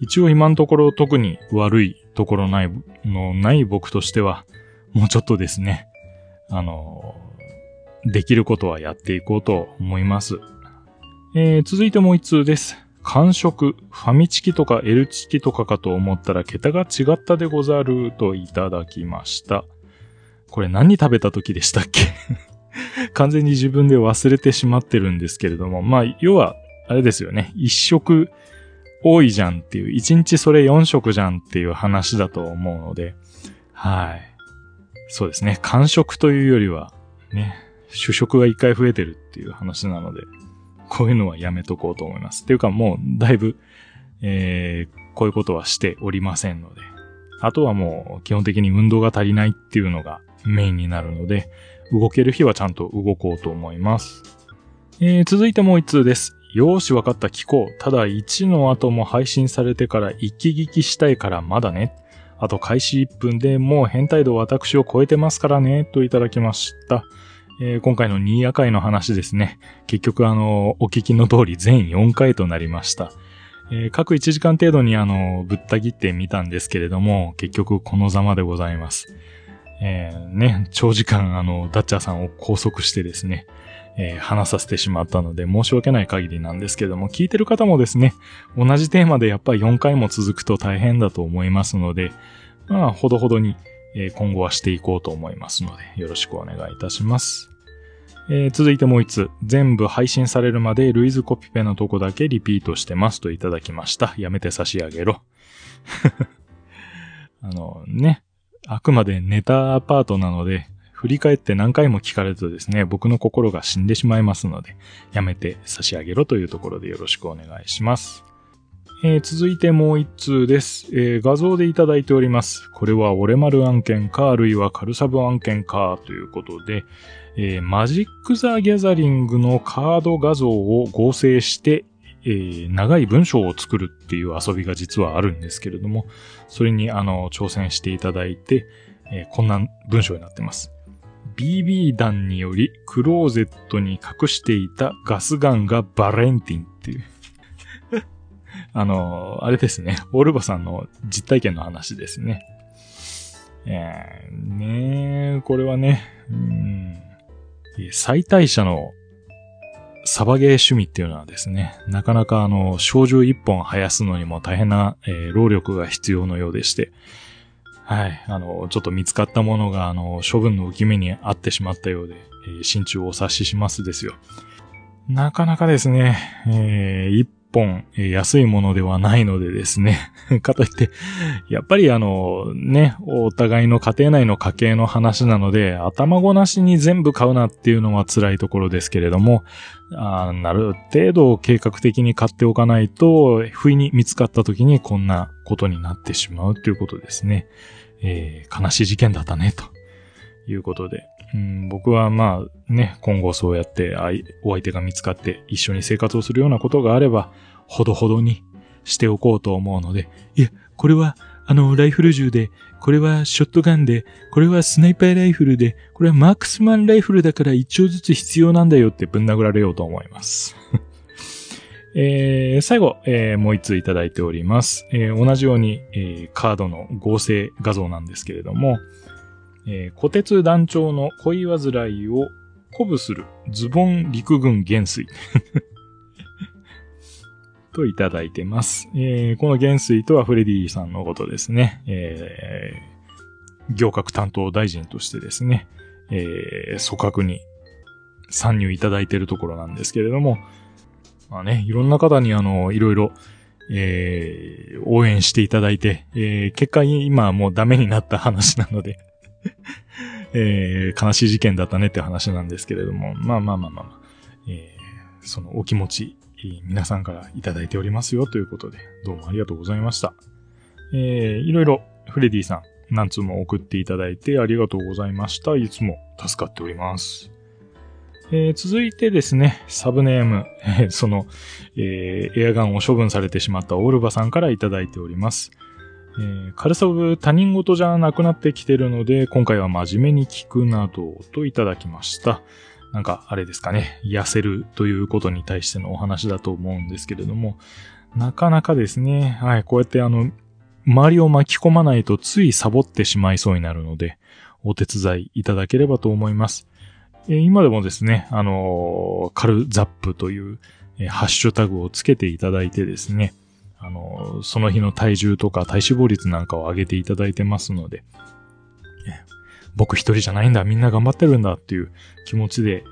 Speaker 3: 一応今のところ特に悪いところない、のない僕としては、もうちょっとですね、あの、できることはやっていこうと思います。えー、続いてもう一通です。完食、ファミチキとか L チキとかかと思ったら桁が違ったでござるといただきました。これ何食べた時でしたっけ？完全に自分で忘れてしまってるんですけれども、まあ、要は、あれですよね。一食多いじゃんっていう、一日それ四食じゃんっていう話だと思うので、はい。そうですね。完食というよりは、ね、主食が一回増えてるっていう話なので、こういうのはやめとこうと思います。っていうかもうだいぶ、えー、こういうことはしておりませんので。あとはもう基本的に運動が足りないっていうのがメインになるので、動ける日はちゃんと動こうと思います。えー、続いてもう一通です。よーしわかった聞こう。ただ1の後も配信されてから一気聞きしたいからまだね。あと開始1分でもう変態度私を超えてますからね。といただきました。えー、今回の新夜会の話ですね。結局あの、お聞きの通り全4回となりました。えー、各1時間程度にあの、ぶった切ってみたんですけれども、結局このざまでございます。えー、ね、長時間あの、ダッチャーさんを拘束してですね、えー、話させてしまったので申し訳ない限りなんですけども、聞いてる方もですね、同じテーマでやっぱり4回も続くと大変だと思いますので、まあ、ほどほどに、え今後はしていこうと思いますので、よろしくお願いいたします。えー、続いてもう一つ。全部配信されるまでルイズコピペのとこだけリピートしてますといただきました。やめて差し上げろ。あのね、あくまでネタアパートなので、振り返って何回も聞かれるとですね、僕の心が死んでしまいますので、やめて差し上げろというところでよろしくお願いします。えー、続いてもう一通です、えー、画像でいただいております。これはオレマル案件か、あるいはカルサブ案件か、ということで、えー、マジック・ザ・ギャザリングのカード画像を合成して、え、長い文章を作るっていう遊びが実はあるんですけれども、それにあの、挑戦していただいて、え、こんな文章になってます。BB 弾によりクローゼットに隠していたガスガンがバレンティンっていう。あの、あれですね。オルバさんの実体験の話ですね。えー、ねえこれはね、うん、最大者のサバゲー趣味っていうのはですね、なかなかあの、小銃一本生やすのにも大変な、えー、労力が必要のようでして、はい、あの、ちょっと見つかったものが、あの、処分の浮き目にあってしまったようで、えー、心中をお察ししますですよ。なかなかですね、えー、一本、え、安いものではないのでですね。かといって、やっぱりあの、ね、お互いの家庭内の家計の話なので、頭ごなしに全部買うなっていうのは辛いところですけれども、あなる程度計画的に買っておかないと、不意に見つかった時にこんなことになってしまうということですね。えー、悲しい事件だったね、ということで。うん、僕はまあね、今後そうやってお相手が見つかって一緒に生活をするようなことがあれば、ほどほどにしておこうと思うので、いや、これはあの、ライフル銃で、これはショットガンで、これはスナイパーライフルで、これはマークスマンライフルだから一丁ずつ必要なんだよってぶん殴られようと思います。えー、最後、えー、もう一通いただいております。えー、同じように、えー、カードの合成画像なんですけれども、えー、小鉄団長の恋煩いを鼓舞するズボン陸軍元帥 といただいてます。えー、この元帥とはフレディさんのことですね。えー、行革担当大臣としてですね、えー、組閣に参入いただいているところなんですけれども、まあね、いろんな方にあの、いろいろえー、応援していただいて、えー、結果今はもうダメになった話なので えー、悲しい事件だったねって話なんですけれども、まあまあまあまあ、えー、そのお気持ち、皆さんからいただいておりますよということで、どうもありがとうございました。えー、いろいろフレディさん、何通も送っていただいてありがとうございました。いつも助かっております。えー、続いてですね、サブネーム、その、えー、エアガンを処分されてしまったオールバさんからいただいております。えー、カルサブ他人事じゃなくなってきてるので、今回は真面目に聞くなどといただきました。なんか、あれですかね、痩せるということに対してのお話だと思うんですけれども、なかなかですね、はい、こうやってあの、周りを巻き込まないとついサボってしまいそうになるので、お手伝いいただければと思います。えー、今でもですね、あのー、カルザップという、えー、ハッシュタグをつけていただいてですね、あの、その日の体重とか体脂肪率なんかを上げていただいてますので、僕一人じゃないんだ、みんな頑張ってるんだっていう気持ちで、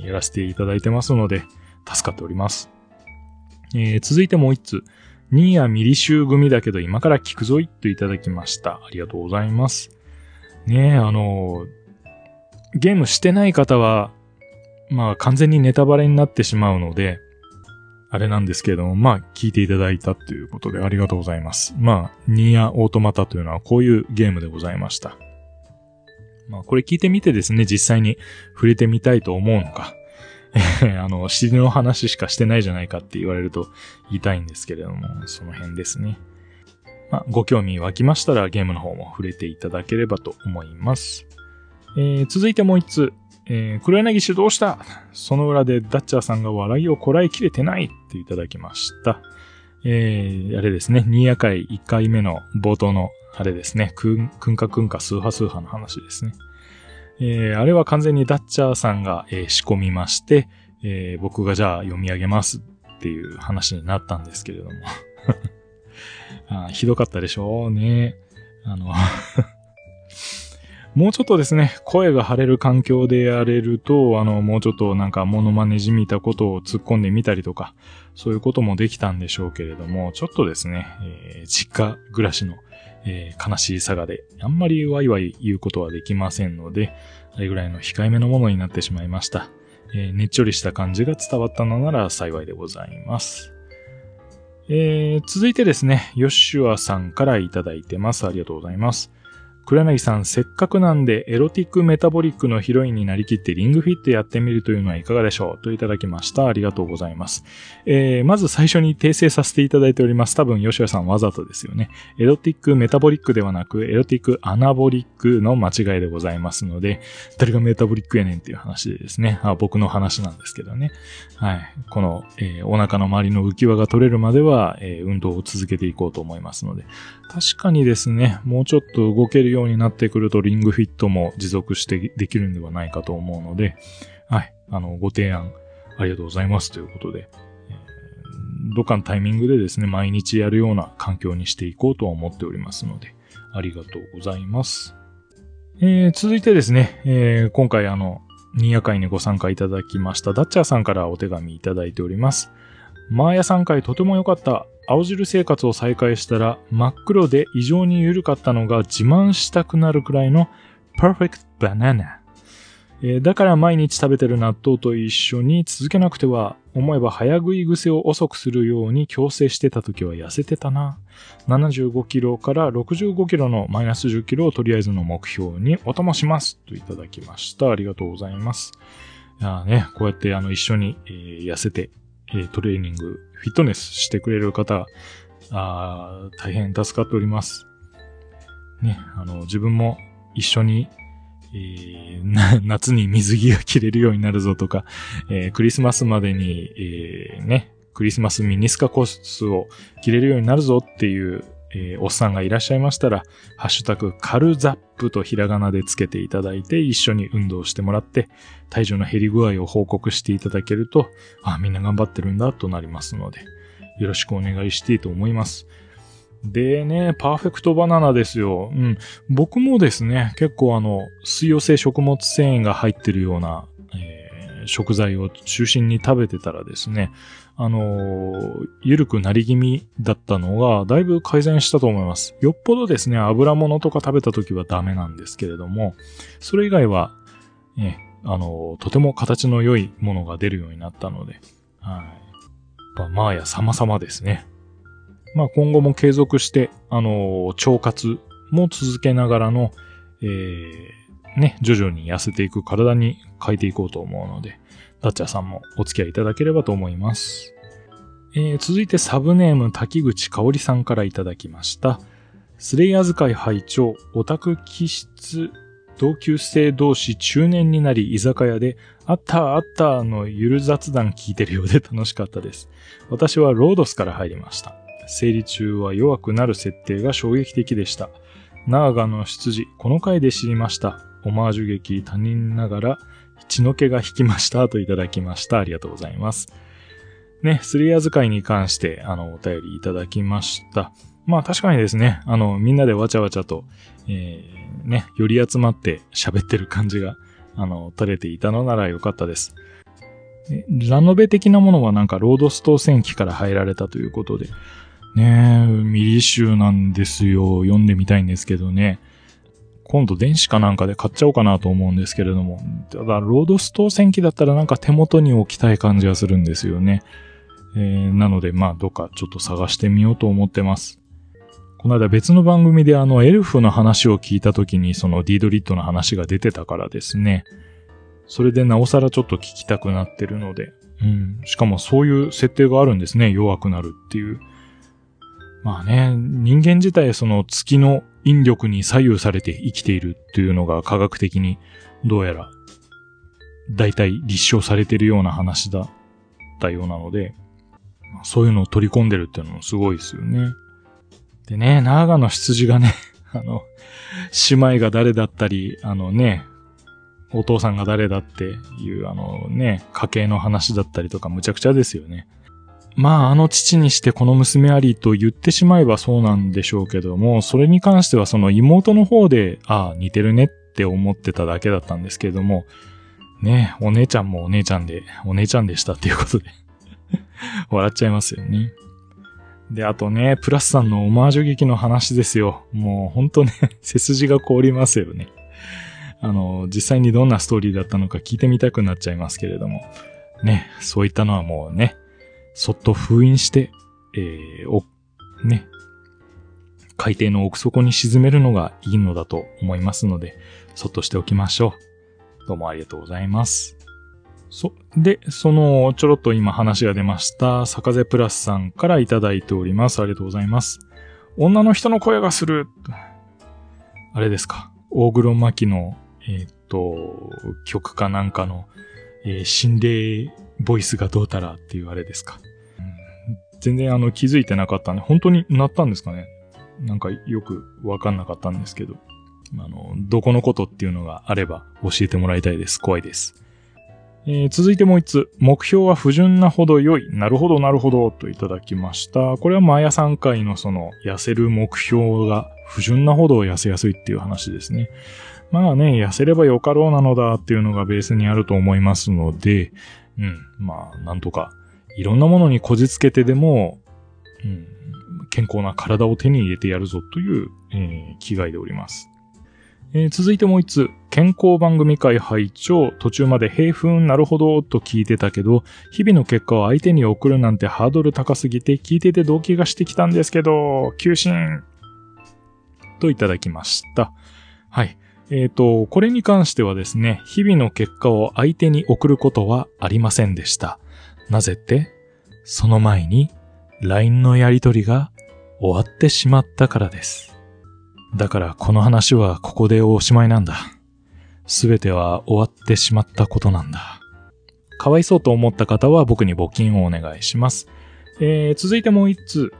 Speaker 3: えー、やらせていただいてますので、助かっております。えー、続いてもう一つ。ニーヤミリシュ組だけど今から聞くぞいといただきました。ありがとうございます。ねえ、あの、ゲームしてない方は、まあ完全にネタバレになってしまうので、あれなんですけれども、まあ、聞いていただいたということでありがとうございます。まあ、ニーアオートマタというのはこういうゲームでございました。まあ、これ聞いてみてですね、実際に触れてみたいと思うのか。あの、尻の話しかしてないじゃないかって言われると言いたいんですけれども、その辺ですね。まあ、ご興味湧きましたらゲームの方も触れていただければと思います。えー、続いてもう一つ、えー、黒柳氏どうした？その裏でダッチャーさんが笑いをこらえきれてないっていただきました。えー、あれですね、新夜会1回目の冒頭のあれですね、くん、くんかくんか数波数波の話ですね。えー、あれは完全にダッチャーさんが、えー、仕込みまして、えー、僕がじゃあ読み上げますっていう話になったんですけれども あ。ひどかったでしょうね。あのもうちょっとですね、声が張れる環境でやれると、あの、もうちょっとなんかモノマネじみたことを突っ込んでみたりとか、そういうこともできたんでしょうけれども、ちょっとですね、えー、実家暮らしの、えー、悲しい佐賀で、あんまりワイワイ言うことはできませんので、あれぐらいの控えめのものになってしまいました。えー、ねっちょりした感じが伝わったのなら幸いでございます。えー、続いてですね、ヨッシュアさんからいただいてます。ありがとうございます。黒柳さん、せっかくなんで、エロティックメタボリックのヒロインになりきってリングフィットやってみるというのはいかがでしょうといただきました。ありがとうございます。えー、まず最初に訂正させていただいております。多分、吉谷さんわざとですよね。エロティックメタボリックではなく、エロティックアナボリックの間違いでございますので、誰がメタボリックやねんっていう話でですね。あ僕の話なんですけどね。はい。この、えーお腹の周りの浮き輪が取れるまでは、えー運動を続けていこうと思いますので。確かにですね、もうちょっと動けるようになってくるとリングフィットも持続してできるんではないかと思うので、はい。あの、ご提案ありがとうございますということで、どっかのタイミングでですね、毎日やるような環境にしていこうとは思っておりますので、ありがとうございます。えー続いてですね、えー今回あの、新夜会にご参加いただきましたダッチャーさんからお手紙いただいております。マーヤさん会とても良かった。青汁生活を再開したら真っ黒で異常に緩かったのが自慢したくなるくらいの Perfect Banana。えーだから毎日食べてる納豆と一緒に続けなくては、思えば早食い癖を遅くするように強制してた時は痩せてたな。75キロから65キロのマイナス10キロをとりあえずの目標にお供します。といただきました。ありがとうございます。いやね、こうやってあの一緒に、えー痩せて、えトレーニング、フィットネスしてくれる方、あー大変助かっております。ね、あの、自分も一緒に、えー 夏に水着が着れるようになるぞとか、えークリスマスまでに、えーね、クリスマスミニスカコースを着れるようになるぞっていう、えーおっさんがいらっしゃいましたら、ハッシュタグカルザップとひらがなでつけていただいて、一緒に運動してもらって、体重の減り具合を報告していただけると、あ、みんな頑張ってるんだとなりますので、よろしくお願いしていいと思います。でね、パーフェクトバナナですよ。うん。僕もですね、結構あの、水溶性食物繊維が入ってるような、えー食材を中心に食べてたらですね、あのーゆるくなり気味だったのが、だいぶ改善したと思います。よっぽどですね、油物とか食べた時はダメなんですけれども、それ以外は、ね、あのとても形の良いものが出るようになったので、はい。やっぱまあや様々ですね。まあ今後も継続して、あの腸活も続けながらの、えー、ね、徐々に痩せていく体に変えていこうと思うので、ダッチャーさんもお付き合いいただければと思います。えー続いてサブネーム滝口香織さんからいただきました。スレイヤーズ会拝聴オタク気質同級生同士中年になり居酒屋で、あったあったのゆる雑談聞いてるようで楽しかったです。私はロードスから入りました。生理中は弱くなる設定が衝撃的でした。ナーガの出自、この回で知りました。オマージュ劇他人ながら血の気が引きましたといただきました。ありがとうございます。ね、スレイヤーズ会に関して、あの、お便りいただきました。まあ確かにですね、あの、みんなでわちゃわちゃと、えー、ね、より集まって喋ってる感じが、あの、取れていたのならよかったです。ラノベ的なものはなんかロードストー戦記から入られたということで、ねえ、ミリ集なんですよ。読んでみたいんですけどね。今度電子かなんかで買っちゃおうかなと思うんですけれども。ただ、ロードストー戦記だったらなんか手元に置きたい感じがするんですよね。えーなので、まあ、どっかちょっと探してみようと思ってます。この間別の番組であの、エルフの話を聞いた時にそのディードリットの話が出てたからですね。それでなおさらちょっと聞きたくなってるので。うん。しかもそういう設定があるんですね。弱くなるっていう。まあね、人間自体その月の引力に左右されて生きているっていうのが科学的にどうやら大体立証されてるような話だったようなので、そういうのを取り込んでるっていうのもすごいですよね。でね、長野羊がね、あの、姉妹が誰だったり、あのね、お父さんが誰だっていう、あのね、家系の話だったりとかむちゃくちゃですよね。まあ、あの父にしてこの娘ありと言ってしまえばそうなんでしょうけども、それに関してはその妹の方で、ああ、似てるねって思ってただけだったんですけれども、ね、お姉ちゃんもお姉ちゃんで、お姉ちゃんでしたっていうことで、笑っちゃいますよね。で、あとね、プラスさんのオマージュ劇の話ですよ。もうほんとね、背筋が凍りますよね。あの、実際にどんなストーリーだったのか聞いてみたくなっちゃいますけれども、ね、そういったのはもうね、そっと封印して、えー、お、ね、海底の奥底に沈めるのがいいのだと思いますので、そっとしておきましょう。どうもありがとうございます。そ、で、その、ちょろっと今話が出ました、坂瀬プラスさんからいただいております。ありがとうございます。女の人の声がする。あれですか。大黒摩季の、えー、っと、曲かなんかの、えー、心霊ボイスがどうたらっていうあれですか。全然あの気づいてなかったんで、本当になったんですかね。なんかよくわかんなかったんですけど。あの、どこのことっていうのがあれば教えてもらいたいです。怖いです。えー、続いてもう一つ。目標は不純なほど良い。なるほど、なるほど、といただきました。これはマヤ3回のその、痩せる目標が不純なほど痩せやすいっていう話ですね。まあね、痩せればよかろうなのだっていうのがベースにあると思いますので、うん、まあ、なんとか、いろんなものにこじつけてでも、うん、健康な体を手に入れてやるぞという、えー、気概でおります。えー、続いてもう一つ、健康番組会拝聴途中まで平粉なるほどと聞いてたけど、日々の結果を相手に送るなんてハードル高すぎて聞いてて動機がしてきたんですけど、求心といただきました。はい。えっ、ー、と、これに関してはですね、日々の結果を相手に送ることはありませんでした。なぜってその前に LINE のやりとりが終わってしまったからです。だからこの話はここでおしまいなんだ。すべては終わってしまったことなんだ。かわいそうと思った方は僕に募金をお願いします。えー、続いてもう一通。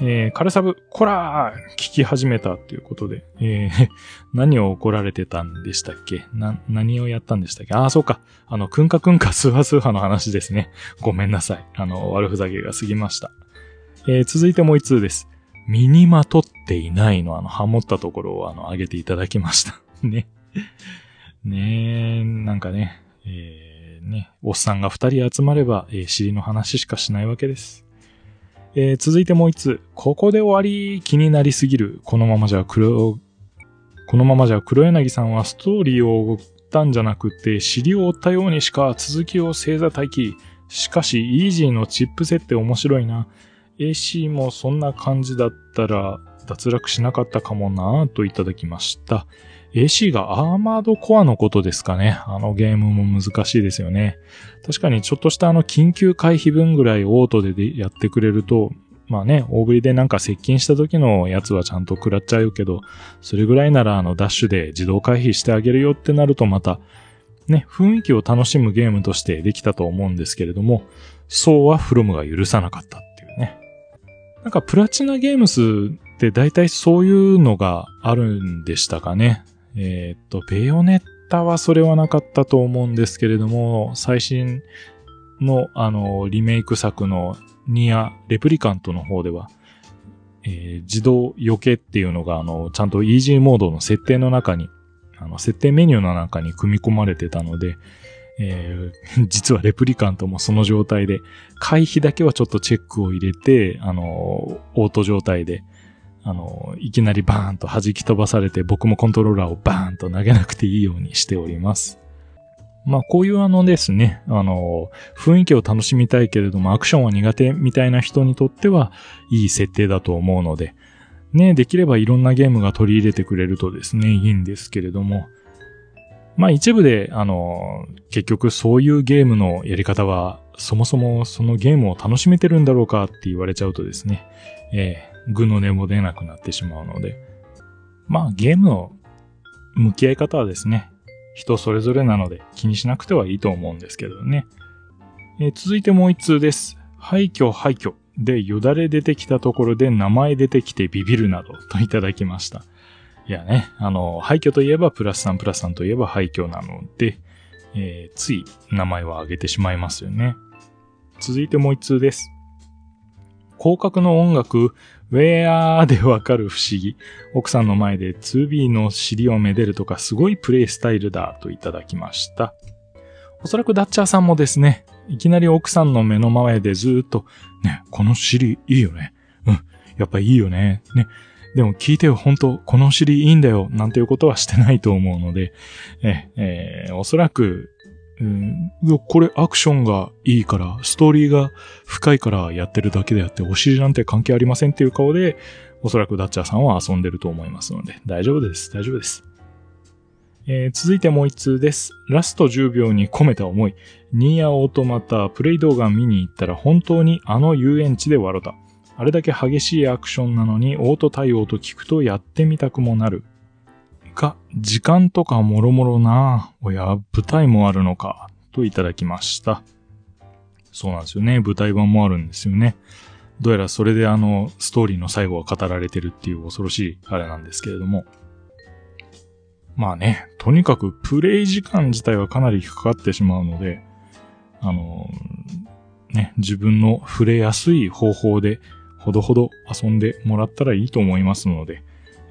Speaker 3: えー、カルサブ、こらー聞き始めたっていうことで、えー、何を怒られてたんでしたっけ？な、何をやったんでしたっけ？ああ、そうか。あの、くんかくんかスーハスーハの話ですね。ごめんなさい。あの、悪ふざけが過ぎました。えー、続いてもう一通です。身にまとっていないの、あの、ハモったところを、あの、上げていただきました。ね。ねえ、なんかね、えー、ね、おっさんが二人集まれば、えー、尻の話しかしないわけです。えー、続いてもう一つ。ここで終わり、気になりすぎる。このままじゃ黒、このままじゃ黒柳さんはストーリーを追ったんじゃなくて、尻を追ったようにしか続きを星座待機。しかし、イージーのチップ設定面白いな。AC もそんな感じだったら脱落しなかったかもなといただきました。AC がアーマードコアのことですかね。あのゲームも難しいですよね。確かにちょっとしたあの緊急回避分ぐらいオートでやってくれると、まあね、大振りでなんか接近した時のやつはちゃんと食らっちゃうけど、それぐらいならあのダッシュで自動回避してあげるよってなるとまた、ね、雰囲気を楽しむゲームとしてできたと思うんですけれども、そうはフロムが許さなかったっていうね。なんかプラチナゲームスって大体そういうのがあるんでしたかね。えっ、と、ベヨネッタはそれはなかったと思うんですけれども、最新のあの、リメイク作のニア、レプリカントの方では、えー、自動避けっていうのが、あの、ちゃんとイージーモードの設定の中に、あの、設定メニューの中に組み込まれてたので、えー、実はレプリカントもその状態で、回避だけはちょっとチェックを入れて、あの、オート状態で、あの、いきなりバーンと弾き飛ばされて、僕もコントローラーをバーンと投げなくていいようにしております。まあ、こういうあのですね、あの、雰囲気を楽しみたいけれども、アクションは苦手みたいな人にとっては、いい設定だと思うので、ね、できればいろんなゲームが取り入れてくれるとですね、いいんですけれども、まあ一部で、あの、結局そういうゲームのやり方は、そもそもそのゲームを楽しめてるんだろうかって言われちゃうとですね、えー、具の根も出なくなってしまうので、まあゲームの向き合い方はですね、人それぞれなので気にしなくてはいいと思うんですけどね。えー、続いてもう一通です。廃墟廃墟でよだれ出てきたところで名前出てきてビビるなどといただきました。いやね、あの、廃墟といえばプラス3プラス3といえば廃墟なので、えー、つい名前を挙げてしまいますよね。続いてもう一通です。広角の音楽、ウェアーでわかる不思議。奥さんの前で 2B の尻をめでるとかすごいプレイスタイルだといただきました。おそらくダッチャーさんもですね、いきなり奥さんの目の前でずっと、ね、この尻いいよね。うん、やっぱいいよね。ね、でも聞いてよ、本当この尻いいんだよ、なんていうことはしてないと思うので、え、えー、おそらく、うん、これアクションがいいから、ストーリーが深いからやってるだけであって、お尻なんて関係ありませんっていう顔で、おそらくダッチャーさんは遊んでると思いますので、大丈夫です、大丈夫です。えー、続いてもう一通です。ラスト10秒に込めた思い。ニーアオートマタプレイ動画見に行ったら本当にあの遊園地で笑った。あれだけ激しいアクションなのにオート対応と聞くとやってみたくもなる。が、時間とかもろもろなおや、舞台もあるのか、といただきました。そうなんですよね。舞台版もあるんですよね。どうやらそれであの、ストーリーの最後は語られてるっていう恐ろしいあれなんですけれども。まあね、とにかくプレイ時間自体はかなりかかってしまうので、あの、ね、自分の触れやすい方法でほどほど遊んでもらったらいいと思いますので、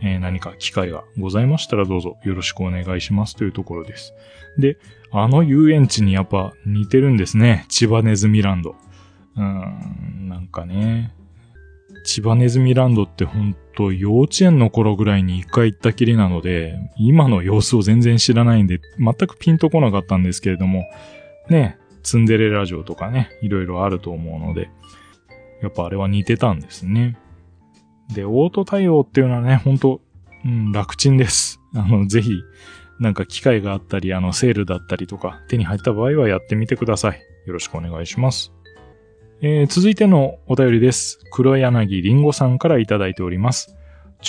Speaker 3: えー、何か機会がございましたらどうぞよろしくお願いしますというところです。で、あの遊園地にやっぱ似てるんですね。千葉ネズミランド。うーん、なんかね、千葉ネズミランドってほんと幼稚園の頃ぐらいに一回行ったきりなので、今の様子を全然知らないんで、全くピンとこなかったんですけれども、ね、ツンデレラジオとかね、いろいろあると思うので、やっぱあれは似てたんですね。で、オート対応っていうのはね、ほんと、うん、楽ちんです。あの、ぜひ、なんか機会があったり、あの、セールだったりとか、手に入った場合はやってみてください。よろしくお願いします。えー、続いてのお便りです。黒柳りんごさんからいただいております。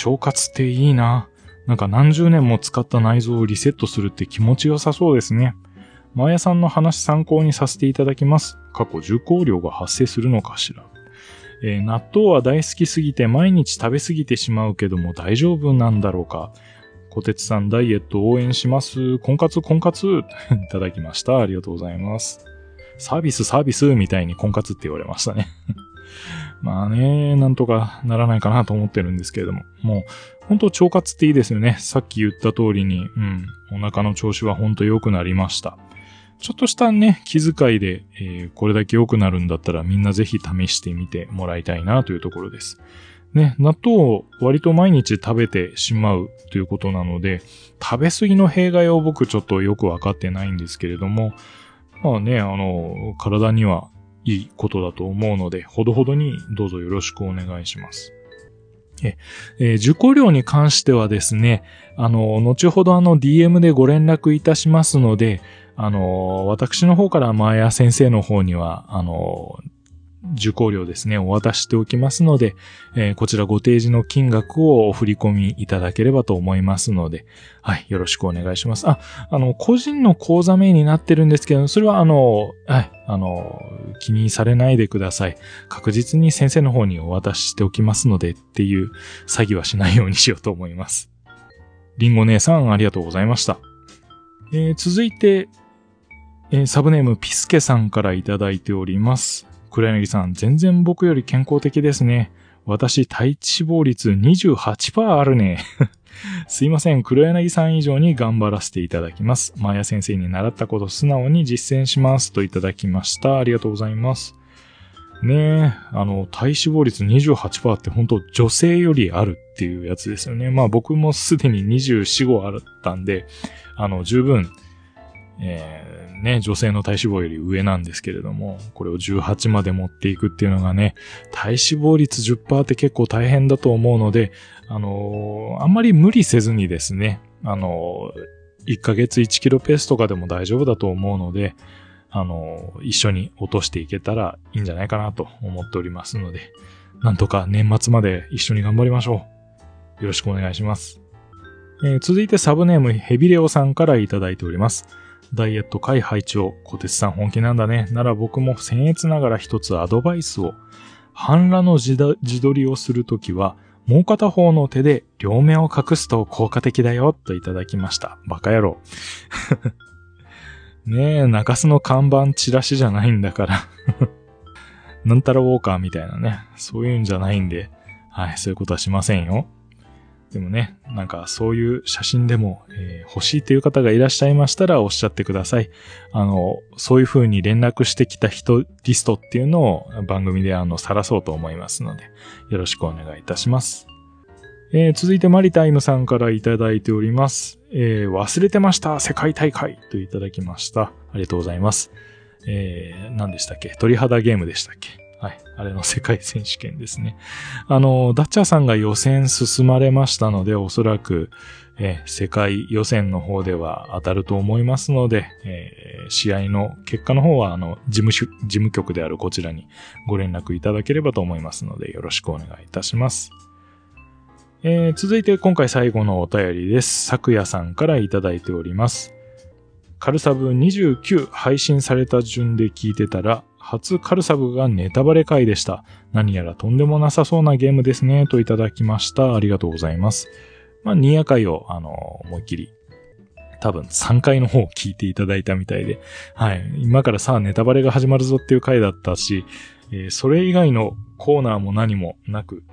Speaker 3: 腸活っていいな。なんか何十年も使った内臓をリセットするって気持ちよさそうですね。マーヤさんの話参考にさせていただきます。過去受講料が発生するのかしら。えー、納豆は大好きすぎて毎日食べすぎてしまうけども大丈夫なんだろうか？小鉄さんダイエット応援します。婚活婚活？いただきました。ありがとうございます。サービスサービス？みたいに婚活って言われましたね まあね、なんとかならないかなと思ってるんですけれども。もう、本当腸活っていいですよね。さっき言った通りに、うん、お腹の調子は本当良くなりました。ちょっとしたね、気遣いで、えー、これだけ良くなるんだったらみんなぜひ試してみてもらいたいなというところです。ね、納豆を割と毎日食べてしまうということなので、食べ過ぎの弊害を僕ちょっとよくわかってないんですけれども、まあね、あの、体にはいいことだと思うので、ほどほどにどうぞよろしくお願いします。え、えー、受講料に関してはですね、あの、後ほどあの DM でご連絡いたしますので、あの、私の方からマーヤ先生の方には、あの、受講料ですね、お渡ししておきますので、えー、こちらご提示の金額をお振り込みいただければと思いますので、はい、よろしくお願いします。あ、あの、個人の口座名になってるんですけど、それはあの、はい、あの、気にされないでください。確実に先生の方にお渡ししておきますのでっていう詐欺はしないようにしようと思います。りんご姉さんありがとうございました。えー、続いて、えー、サブネームピスケさんからいただいております。黒柳さん、全然僕より健康的ですね。私、体脂肪率28%あるね。すいません。黒柳さん以上に頑張らせていただきます。マヤ先生に習ったこと素直に実践しますといただきました。ありがとうございます。ねえ、あの、体脂肪率28%って本当女性よりあるっていうやつですよね。まあ僕もすでに24、5あったんで、あの、十分、え、ね、女性の体脂肪より上なんですけれども、これを18まで持っていくっていうのがね、体脂肪率10%って結構大変だと思うので、あのー、あんまり無理せずにですね、あのー、1ヶ月1キロペースとかでも大丈夫だと思うので、あのー、一緒に落としていけたらいいんじゃないかなと思っておりますので、なんとか年末まで一緒に頑張りましょう。よろしくお願いします。えー、続いてサブネームヘビレオさんからいただいております。ダイエット会配置を小鉄さん本気なんだね。なら僕も僭越ながら一つアドバイスを。半裸の自撮りをするときは、もう片方の手で両目を隠すと効果的だよ、といただきました。バカ野郎。ねえ、中洲の看板チラシじゃないんだから なんたらウォーカーみたいなね。そういうんじゃないんで、はい、そういうことはしませんよ。でもね、なんかそういう写真でも、えー、欲しいという方がいらっしゃいましたらおっしゃってください。あの、そういう風に連絡してきた人リストっていうのを番組であの、晒そうと思いますので、よろしくお願いいたします。えー続いてマリタイムさんからいただいております。えー忘れてました世界大会といただきました。ありがとうございます。えー何でしたっけ？鳥肌ゲームでしたっけ？はい。あれの世界選手権ですね。あの、ダッチャーさんが予選進まれましたので、おそらく、え世界予選の方では当たると思いますので、えー試合の結果の方は、あの、事務所、事務局であるこちらにご連絡いただければと思いますので、よろしくお願いいたします。えー続いて今回最後のお便りです。昨夜さんからいただいております。カルサブ29配信された順で聞いてたら、初カルサブがネタバレ回でした。何やらとんでもなさそうなゲームですね、といただきました。ありがとうございます。まあ、ニヤ回を、あの、思いっきり、多分3回の方を聞いていただいたみたいで、はい。今からさあネタバレが始まるぞっていう回だったし、えーそれ以外のコーナーも何もなく、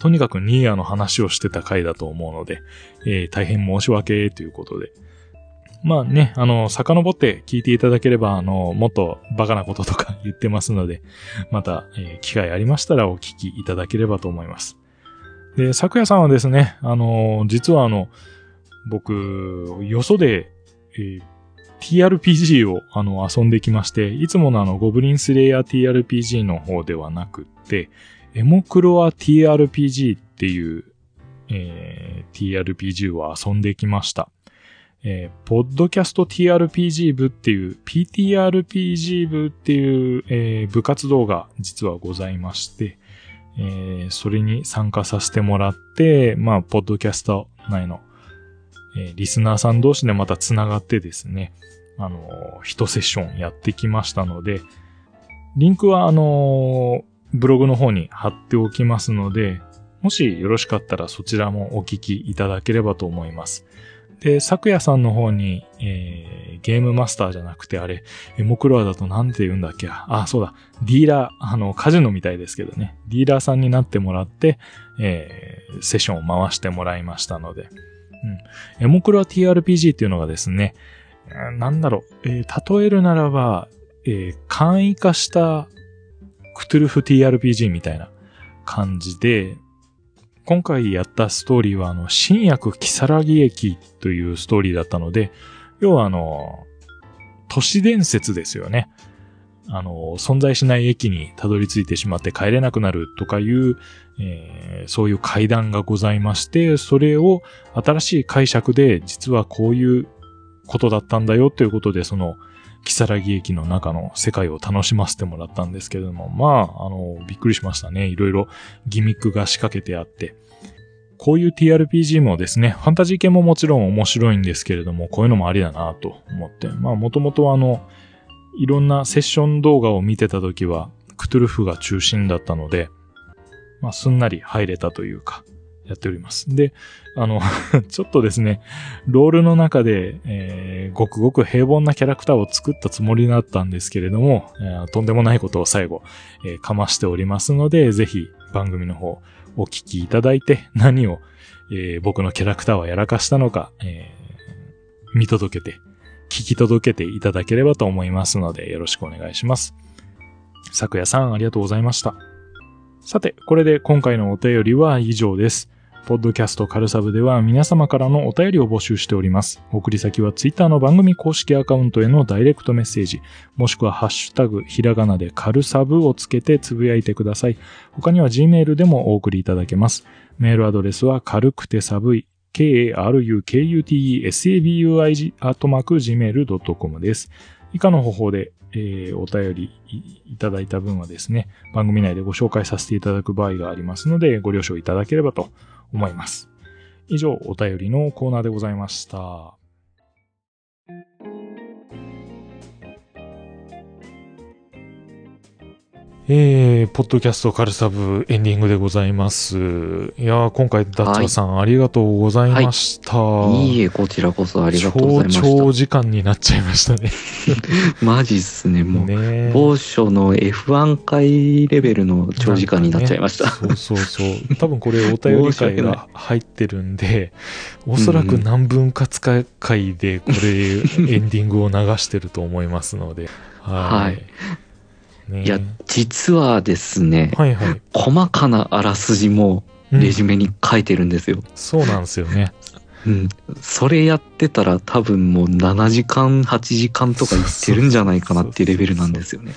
Speaker 3: とにかくニーヤの話をしてた回だと思うので、えー大変申し訳ということで。まあね、あの、遡って聞いていただければ、あの、もっとバカなこととか 言ってますので、また、えー機会ありましたらお聞きいただければと思います。で、昨夜さんはですね、あの、実はあの、僕、よそで、えー TRPG をあの遊んできまして、いつものあのゴブリンスレイヤー TRPG の方ではなくて、エモクロア TRPG っていう、えー TRPG を遊んできました。えーポッドキャスト TRPG 部っていう、PTRPG 部っていう、えー部活動が実はございまして、えーそれに参加させてもらって、まあ、ポッドキャスト内の、えリスナーさん同士でまた繋がってですね、あの、一セッションやってきましたので、リンクはあのブログの方に貼っておきますので、もしよろしかったらそちらもお聞きいただければと思います。で、昨夜さんの方に、えーゲームマスターじゃなくてあれ、エモクロアだとなんて言うんだっけ？あ、そうだ。ディーラー、あの、カジノみたいですけどね。ディーラーさんになってもらって、えーセッションを回してもらいましたので。うん。エモクロア TRPG っていうのがですね、えーなんだろう、えー例えるならば、えー簡易化したクトゥルフ TRPG みたいな感じで、今回やったストーリーは、あの、新薬木更木駅というストーリーだったので、要はあの、都市伝説ですよね。あの、存在しない駅にたどり着いてしまって帰れなくなるとかいう、えーそういう階段がございまして、それを新しい解釈で実はこういうことだったんだよということで、その、木更木駅の中の世界を楽しませてもらったんですけれども、まあ、あの、びっくりしましたね。いろいろギミックが仕掛けてあって。こういう TRPG もですね、ファンタジー系ももちろん面白いんですけれども、こういうのもありだなと思って。まあ、もともとあの、いろんなセッション動画を見てた時は、クトゥルフが中心だったので、まあ、すんなり入れたというか、やっております。で、あの、ちょっとですね、ロールの中で、えーごくごく平凡なキャラクターを作ったつもりだったんですけれども、えーとんでもないことを最後、えーかましておりますので、ぜひ番組の方お聞きいただいて、何を、えー僕のキャラクターはやらかしたのか、えー見届けて、聞き届けていただければと思いますので、よろしくお願いします。昨夜さん、ありがとうございました。さて、これで今回のお便りは以上です。ポッドキャストカルサブでは皆様からのお便りを募集しております。送り先はツイッターの番組公式アカウントへのダイレクトメッセージ、もしくはハッシュタグひらがなでカルサブをつけてつぶやいてください。他には Gmail でもお送りいただけます。メールアドレスは軽くて寒い k-a-r-u-k-u-t-e-s-a-b-u-i-g アットマーク gmail.com です。以下の方法で、えーお便りいただいた分はですね、番組内でご紹介させていただく場合がありますので、ご了承いただければと思います。以上、お便りのコーナーでございました。えー、ポッドキャストカルサブエンディングでございます。いやー、今回、ダッチャーさん、ありがとうございました。
Speaker 1: いいえ、こちらこそありがとうございま
Speaker 3: 超
Speaker 1: し
Speaker 3: 長時間になっちゃいましたね。
Speaker 1: た。マジっすね、もう。
Speaker 3: ね
Speaker 1: 某所の F1 回レベルの長時間になっちゃいました。
Speaker 3: そうそうそう。多分これお便り会が入ってるんで、おそらく何分割か回でこれ エンディングを流してると思いますので。はい。
Speaker 1: はい
Speaker 3: ね
Speaker 1: いや、実はですね、
Speaker 3: はいはい。
Speaker 1: 細かなあらすじもレジュメに書いてるんですよ。
Speaker 2: そうなんですよね。
Speaker 1: うん。それやってたら多分もう7時間、8時間とかいってるんじゃないかなっていうレベルなんですよね。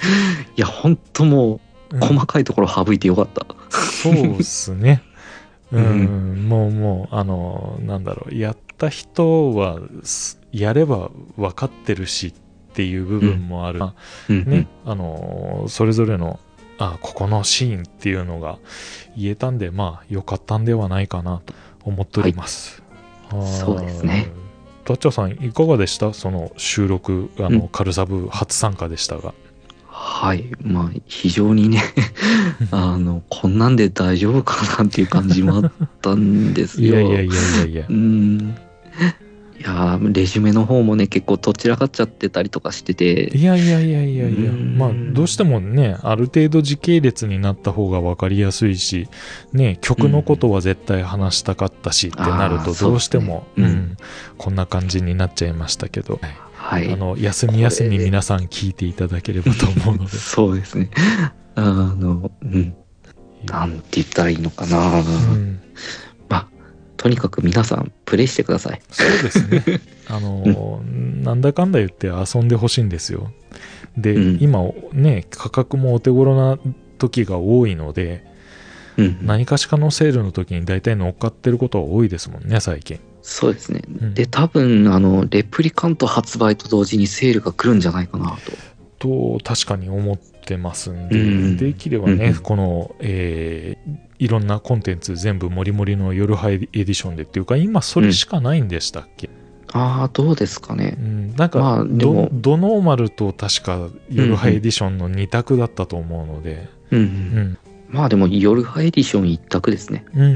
Speaker 1: いや、ほんともう、細かいところ省いてよかった。
Speaker 2: そうっすね。う、
Speaker 1: うん
Speaker 2: もうもう、あの、なんだろう、やった人は、すやれば分かってるしっていう部分もある。
Speaker 1: うん、
Speaker 2: ね、あの、それぞれの、あ、ここのシーンっていうのが言えたんで、まあ、良かったんではないかなと思っております。はい
Speaker 1: そうですね。
Speaker 2: ダッチャーさん、いかがでした？その収録、あの、
Speaker 1: うん
Speaker 2: カルサブ初参加でしたが。
Speaker 1: はい。まあ、非常にね、あの、こんなんで大丈夫かなっていう感じもあったんですよ。
Speaker 2: いやいやいやいやいや
Speaker 1: う。ん。いやーレジュメの方もね、結構とっちらかっちゃってたりとかしてて、
Speaker 2: いやいやいやいやいや、
Speaker 1: うん
Speaker 2: まあ、どうしてもね、ある程度時系列になった方が分かりやすいし、ね、曲のことは絶対話したかったしってなると、どうしても、
Speaker 1: そうん
Speaker 2: うんこんな感じになっちゃいましたけど、
Speaker 1: はい。
Speaker 2: あの、休み休み皆さん聞いていただければと思うので。
Speaker 1: そうですね。あの、うん。なんて言ったらいいのかな。
Speaker 2: うん
Speaker 1: まあ、とにかく皆さん、プレイしてください。
Speaker 2: そうですね。あの、なんだかんだ言って遊んでほしいんですよ。で、
Speaker 1: うん
Speaker 2: 今ね、価格もお手頃な時が多いので、
Speaker 1: うん。
Speaker 2: 何かしかのセールの時に大体乗っかってることが多いですもんね、最近。
Speaker 1: そうですね。
Speaker 2: うん
Speaker 1: で、多分、あの、レプリカント発売と同時にセールが来るんじゃないかなと。
Speaker 2: と確かに思ってますんで、
Speaker 1: うん
Speaker 2: できればね、
Speaker 1: うん
Speaker 2: この、えーいろんなコンテンツ全部もりもりの夜ハイエディションでっていうか今それしかないんでしたっけ、
Speaker 1: ああ、どうですかね。
Speaker 2: う。ん。なんか、
Speaker 1: まあでも。
Speaker 2: ドドノーマルと確か夜ハイエディションの2択だったと思うので、
Speaker 1: うん、う。
Speaker 2: うん。ん
Speaker 1: まあでも、夜派エディション一択ですね。
Speaker 2: うんう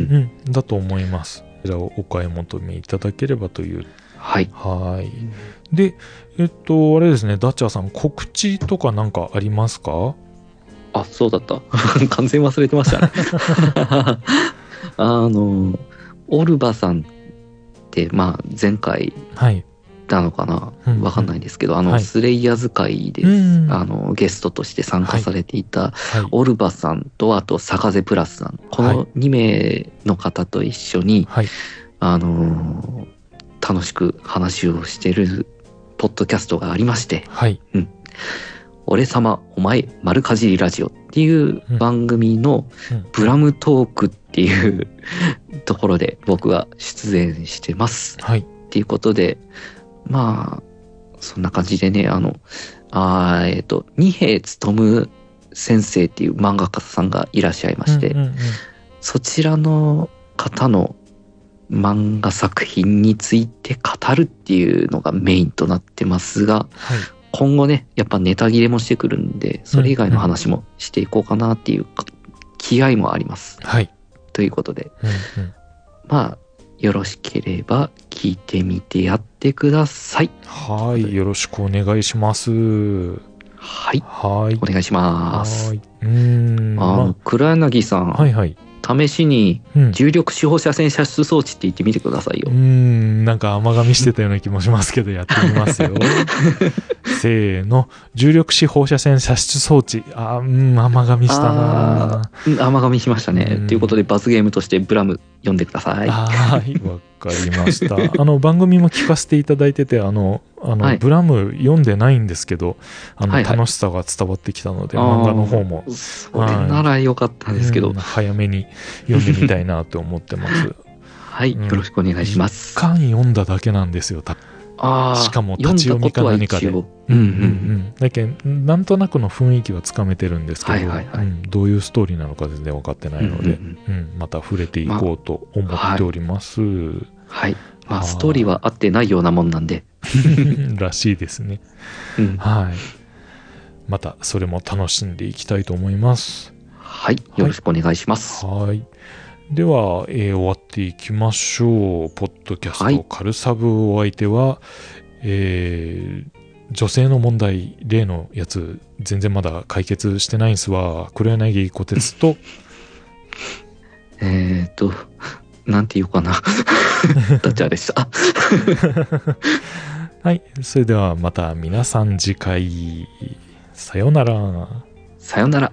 Speaker 2: ん。だと思います。こちらをお買い求めいただければという。
Speaker 1: はい。
Speaker 2: はい。でえっとあれですね。ダッチャーさん告知とかなんかありますか？
Speaker 1: あ、そうだった。完全忘れてましたね。あの、オルバさんって、まあ、前回
Speaker 2: はい。
Speaker 1: なのかな？
Speaker 2: うん。
Speaker 1: わかんないですけど、あの、
Speaker 2: はい。
Speaker 1: スレイヤーズ会で、
Speaker 2: うん。
Speaker 1: あの、ゲストとして参加されていた、
Speaker 2: はい。
Speaker 1: オルバさんと、あと、サカゼプラスさん。こ
Speaker 2: はい。
Speaker 1: の2名の方と一緒に、
Speaker 2: はい。
Speaker 1: あのー楽しく話をしてる、ポッドキャストがありまして、
Speaker 2: はい
Speaker 1: 俺様、お前、丸かじりラジオっていう番組の
Speaker 2: うん。
Speaker 1: ブラムトークっていう ところで僕が出演してます。
Speaker 2: はい。
Speaker 1: っていうことで、まあ、そんな感じでね、あの、あーえっ、と、二平勉先生っていう漫画家さんがいらっしゃいまして、
Speaker 2: うんうんうん。
Speaker 1: そちらの方の漫画作品について語るっていうのがメインとなってますが、
Speaker 2: はい
Speaker 1: 今後ね、やっぱネタ切れもしてくるんで、それ以外の話もしていこうかなっていうか気合もあります。
Speaker 2: はい
Speaker 1: ということで、
Speaker 2: うんうん
Speaker 1: まあ、よろしければ聞いてみてやってください。
Speaker 2: はいよろしくお願いします
Speaker 1: はい、
Speaker 2: はい
Speaker 1: お願いします。
Speaker 2: はい。うーん。
Speaker 1: あの、
Speaker 2: ま
Speaker 1: 黒柳さん、
Speaker 2: あ、はいはい。
Speaker 1: 試しに
Speaker 2: うん。
Speaker 1: 重力四放射線射出装置って言ってみてくださいうよ
Speaker 2: ー。ん、なんか甘噛みしてたような気もしますけど、やってみますよ。せーの。重力子放射線射出装置。あー、うん、甘噛みしたな
Speaker 1: 甘噛みしましたね
Speaker 2: う。ん
Speaker 1: ということで、罰ゲームとしてブラム読んでください。
Speaker 2: はい、わかりました。あの、番組も聞かせていただいてて、あの、あの、
Speaker 1: はい
Speaker 2: ブラム読んでないんですけど、あの、
Speaker 1: はいはい
Speaker 2: 楽しさが伝わってきたので、漫画の方も
Speaker 1: それならよかったですけど、
Speaker 2: うん早めに読んでみたいなと思ってます。
Speaker 1: はい、
Speaker 2: うん
Speaker 1: よろしくお願いします。
Speaker 2: 巻読んだだけなんですよ、多分
Speaker 1: ああ、
Speaker 2: しかも立ち読みか何かで
Speaker 1: 読んうんうん。
Speaker 2: だけどなんとなくの雰囲気はつかめてるんですけど、
Speaker 1: はいはいはい
Speaker 2: うんどういうストーリーなのか全然分かってないので、
Speaker 1: うんうん
Speaker 2: うんまた触れていこうと思っております。
Speaker 1: はい。まあ、ストーリーは合ってないようなもんなんで。
Speaker 2: らしいですね。
Speaker 1: うん
Speaker 2: はい。またそれも楽しんでいきたいと思います。
Speaker 1: はい。よろしくお願いします。
Speaker 2: はい。では、えー終わっていきましょう。ポッドキャスト、
Speaker 1: はい
Speaker 2: カルサブお相手は、えー女性の問題、例のやつ、全然まだ解決してないんすわ。黒柳小鉄と、
Speaker 1: えーっと、なんて言うかな。ダチャでした。
Speaker 2: はい。それではまた皆さん次回、さようなら。
Speaker 1: さよなら。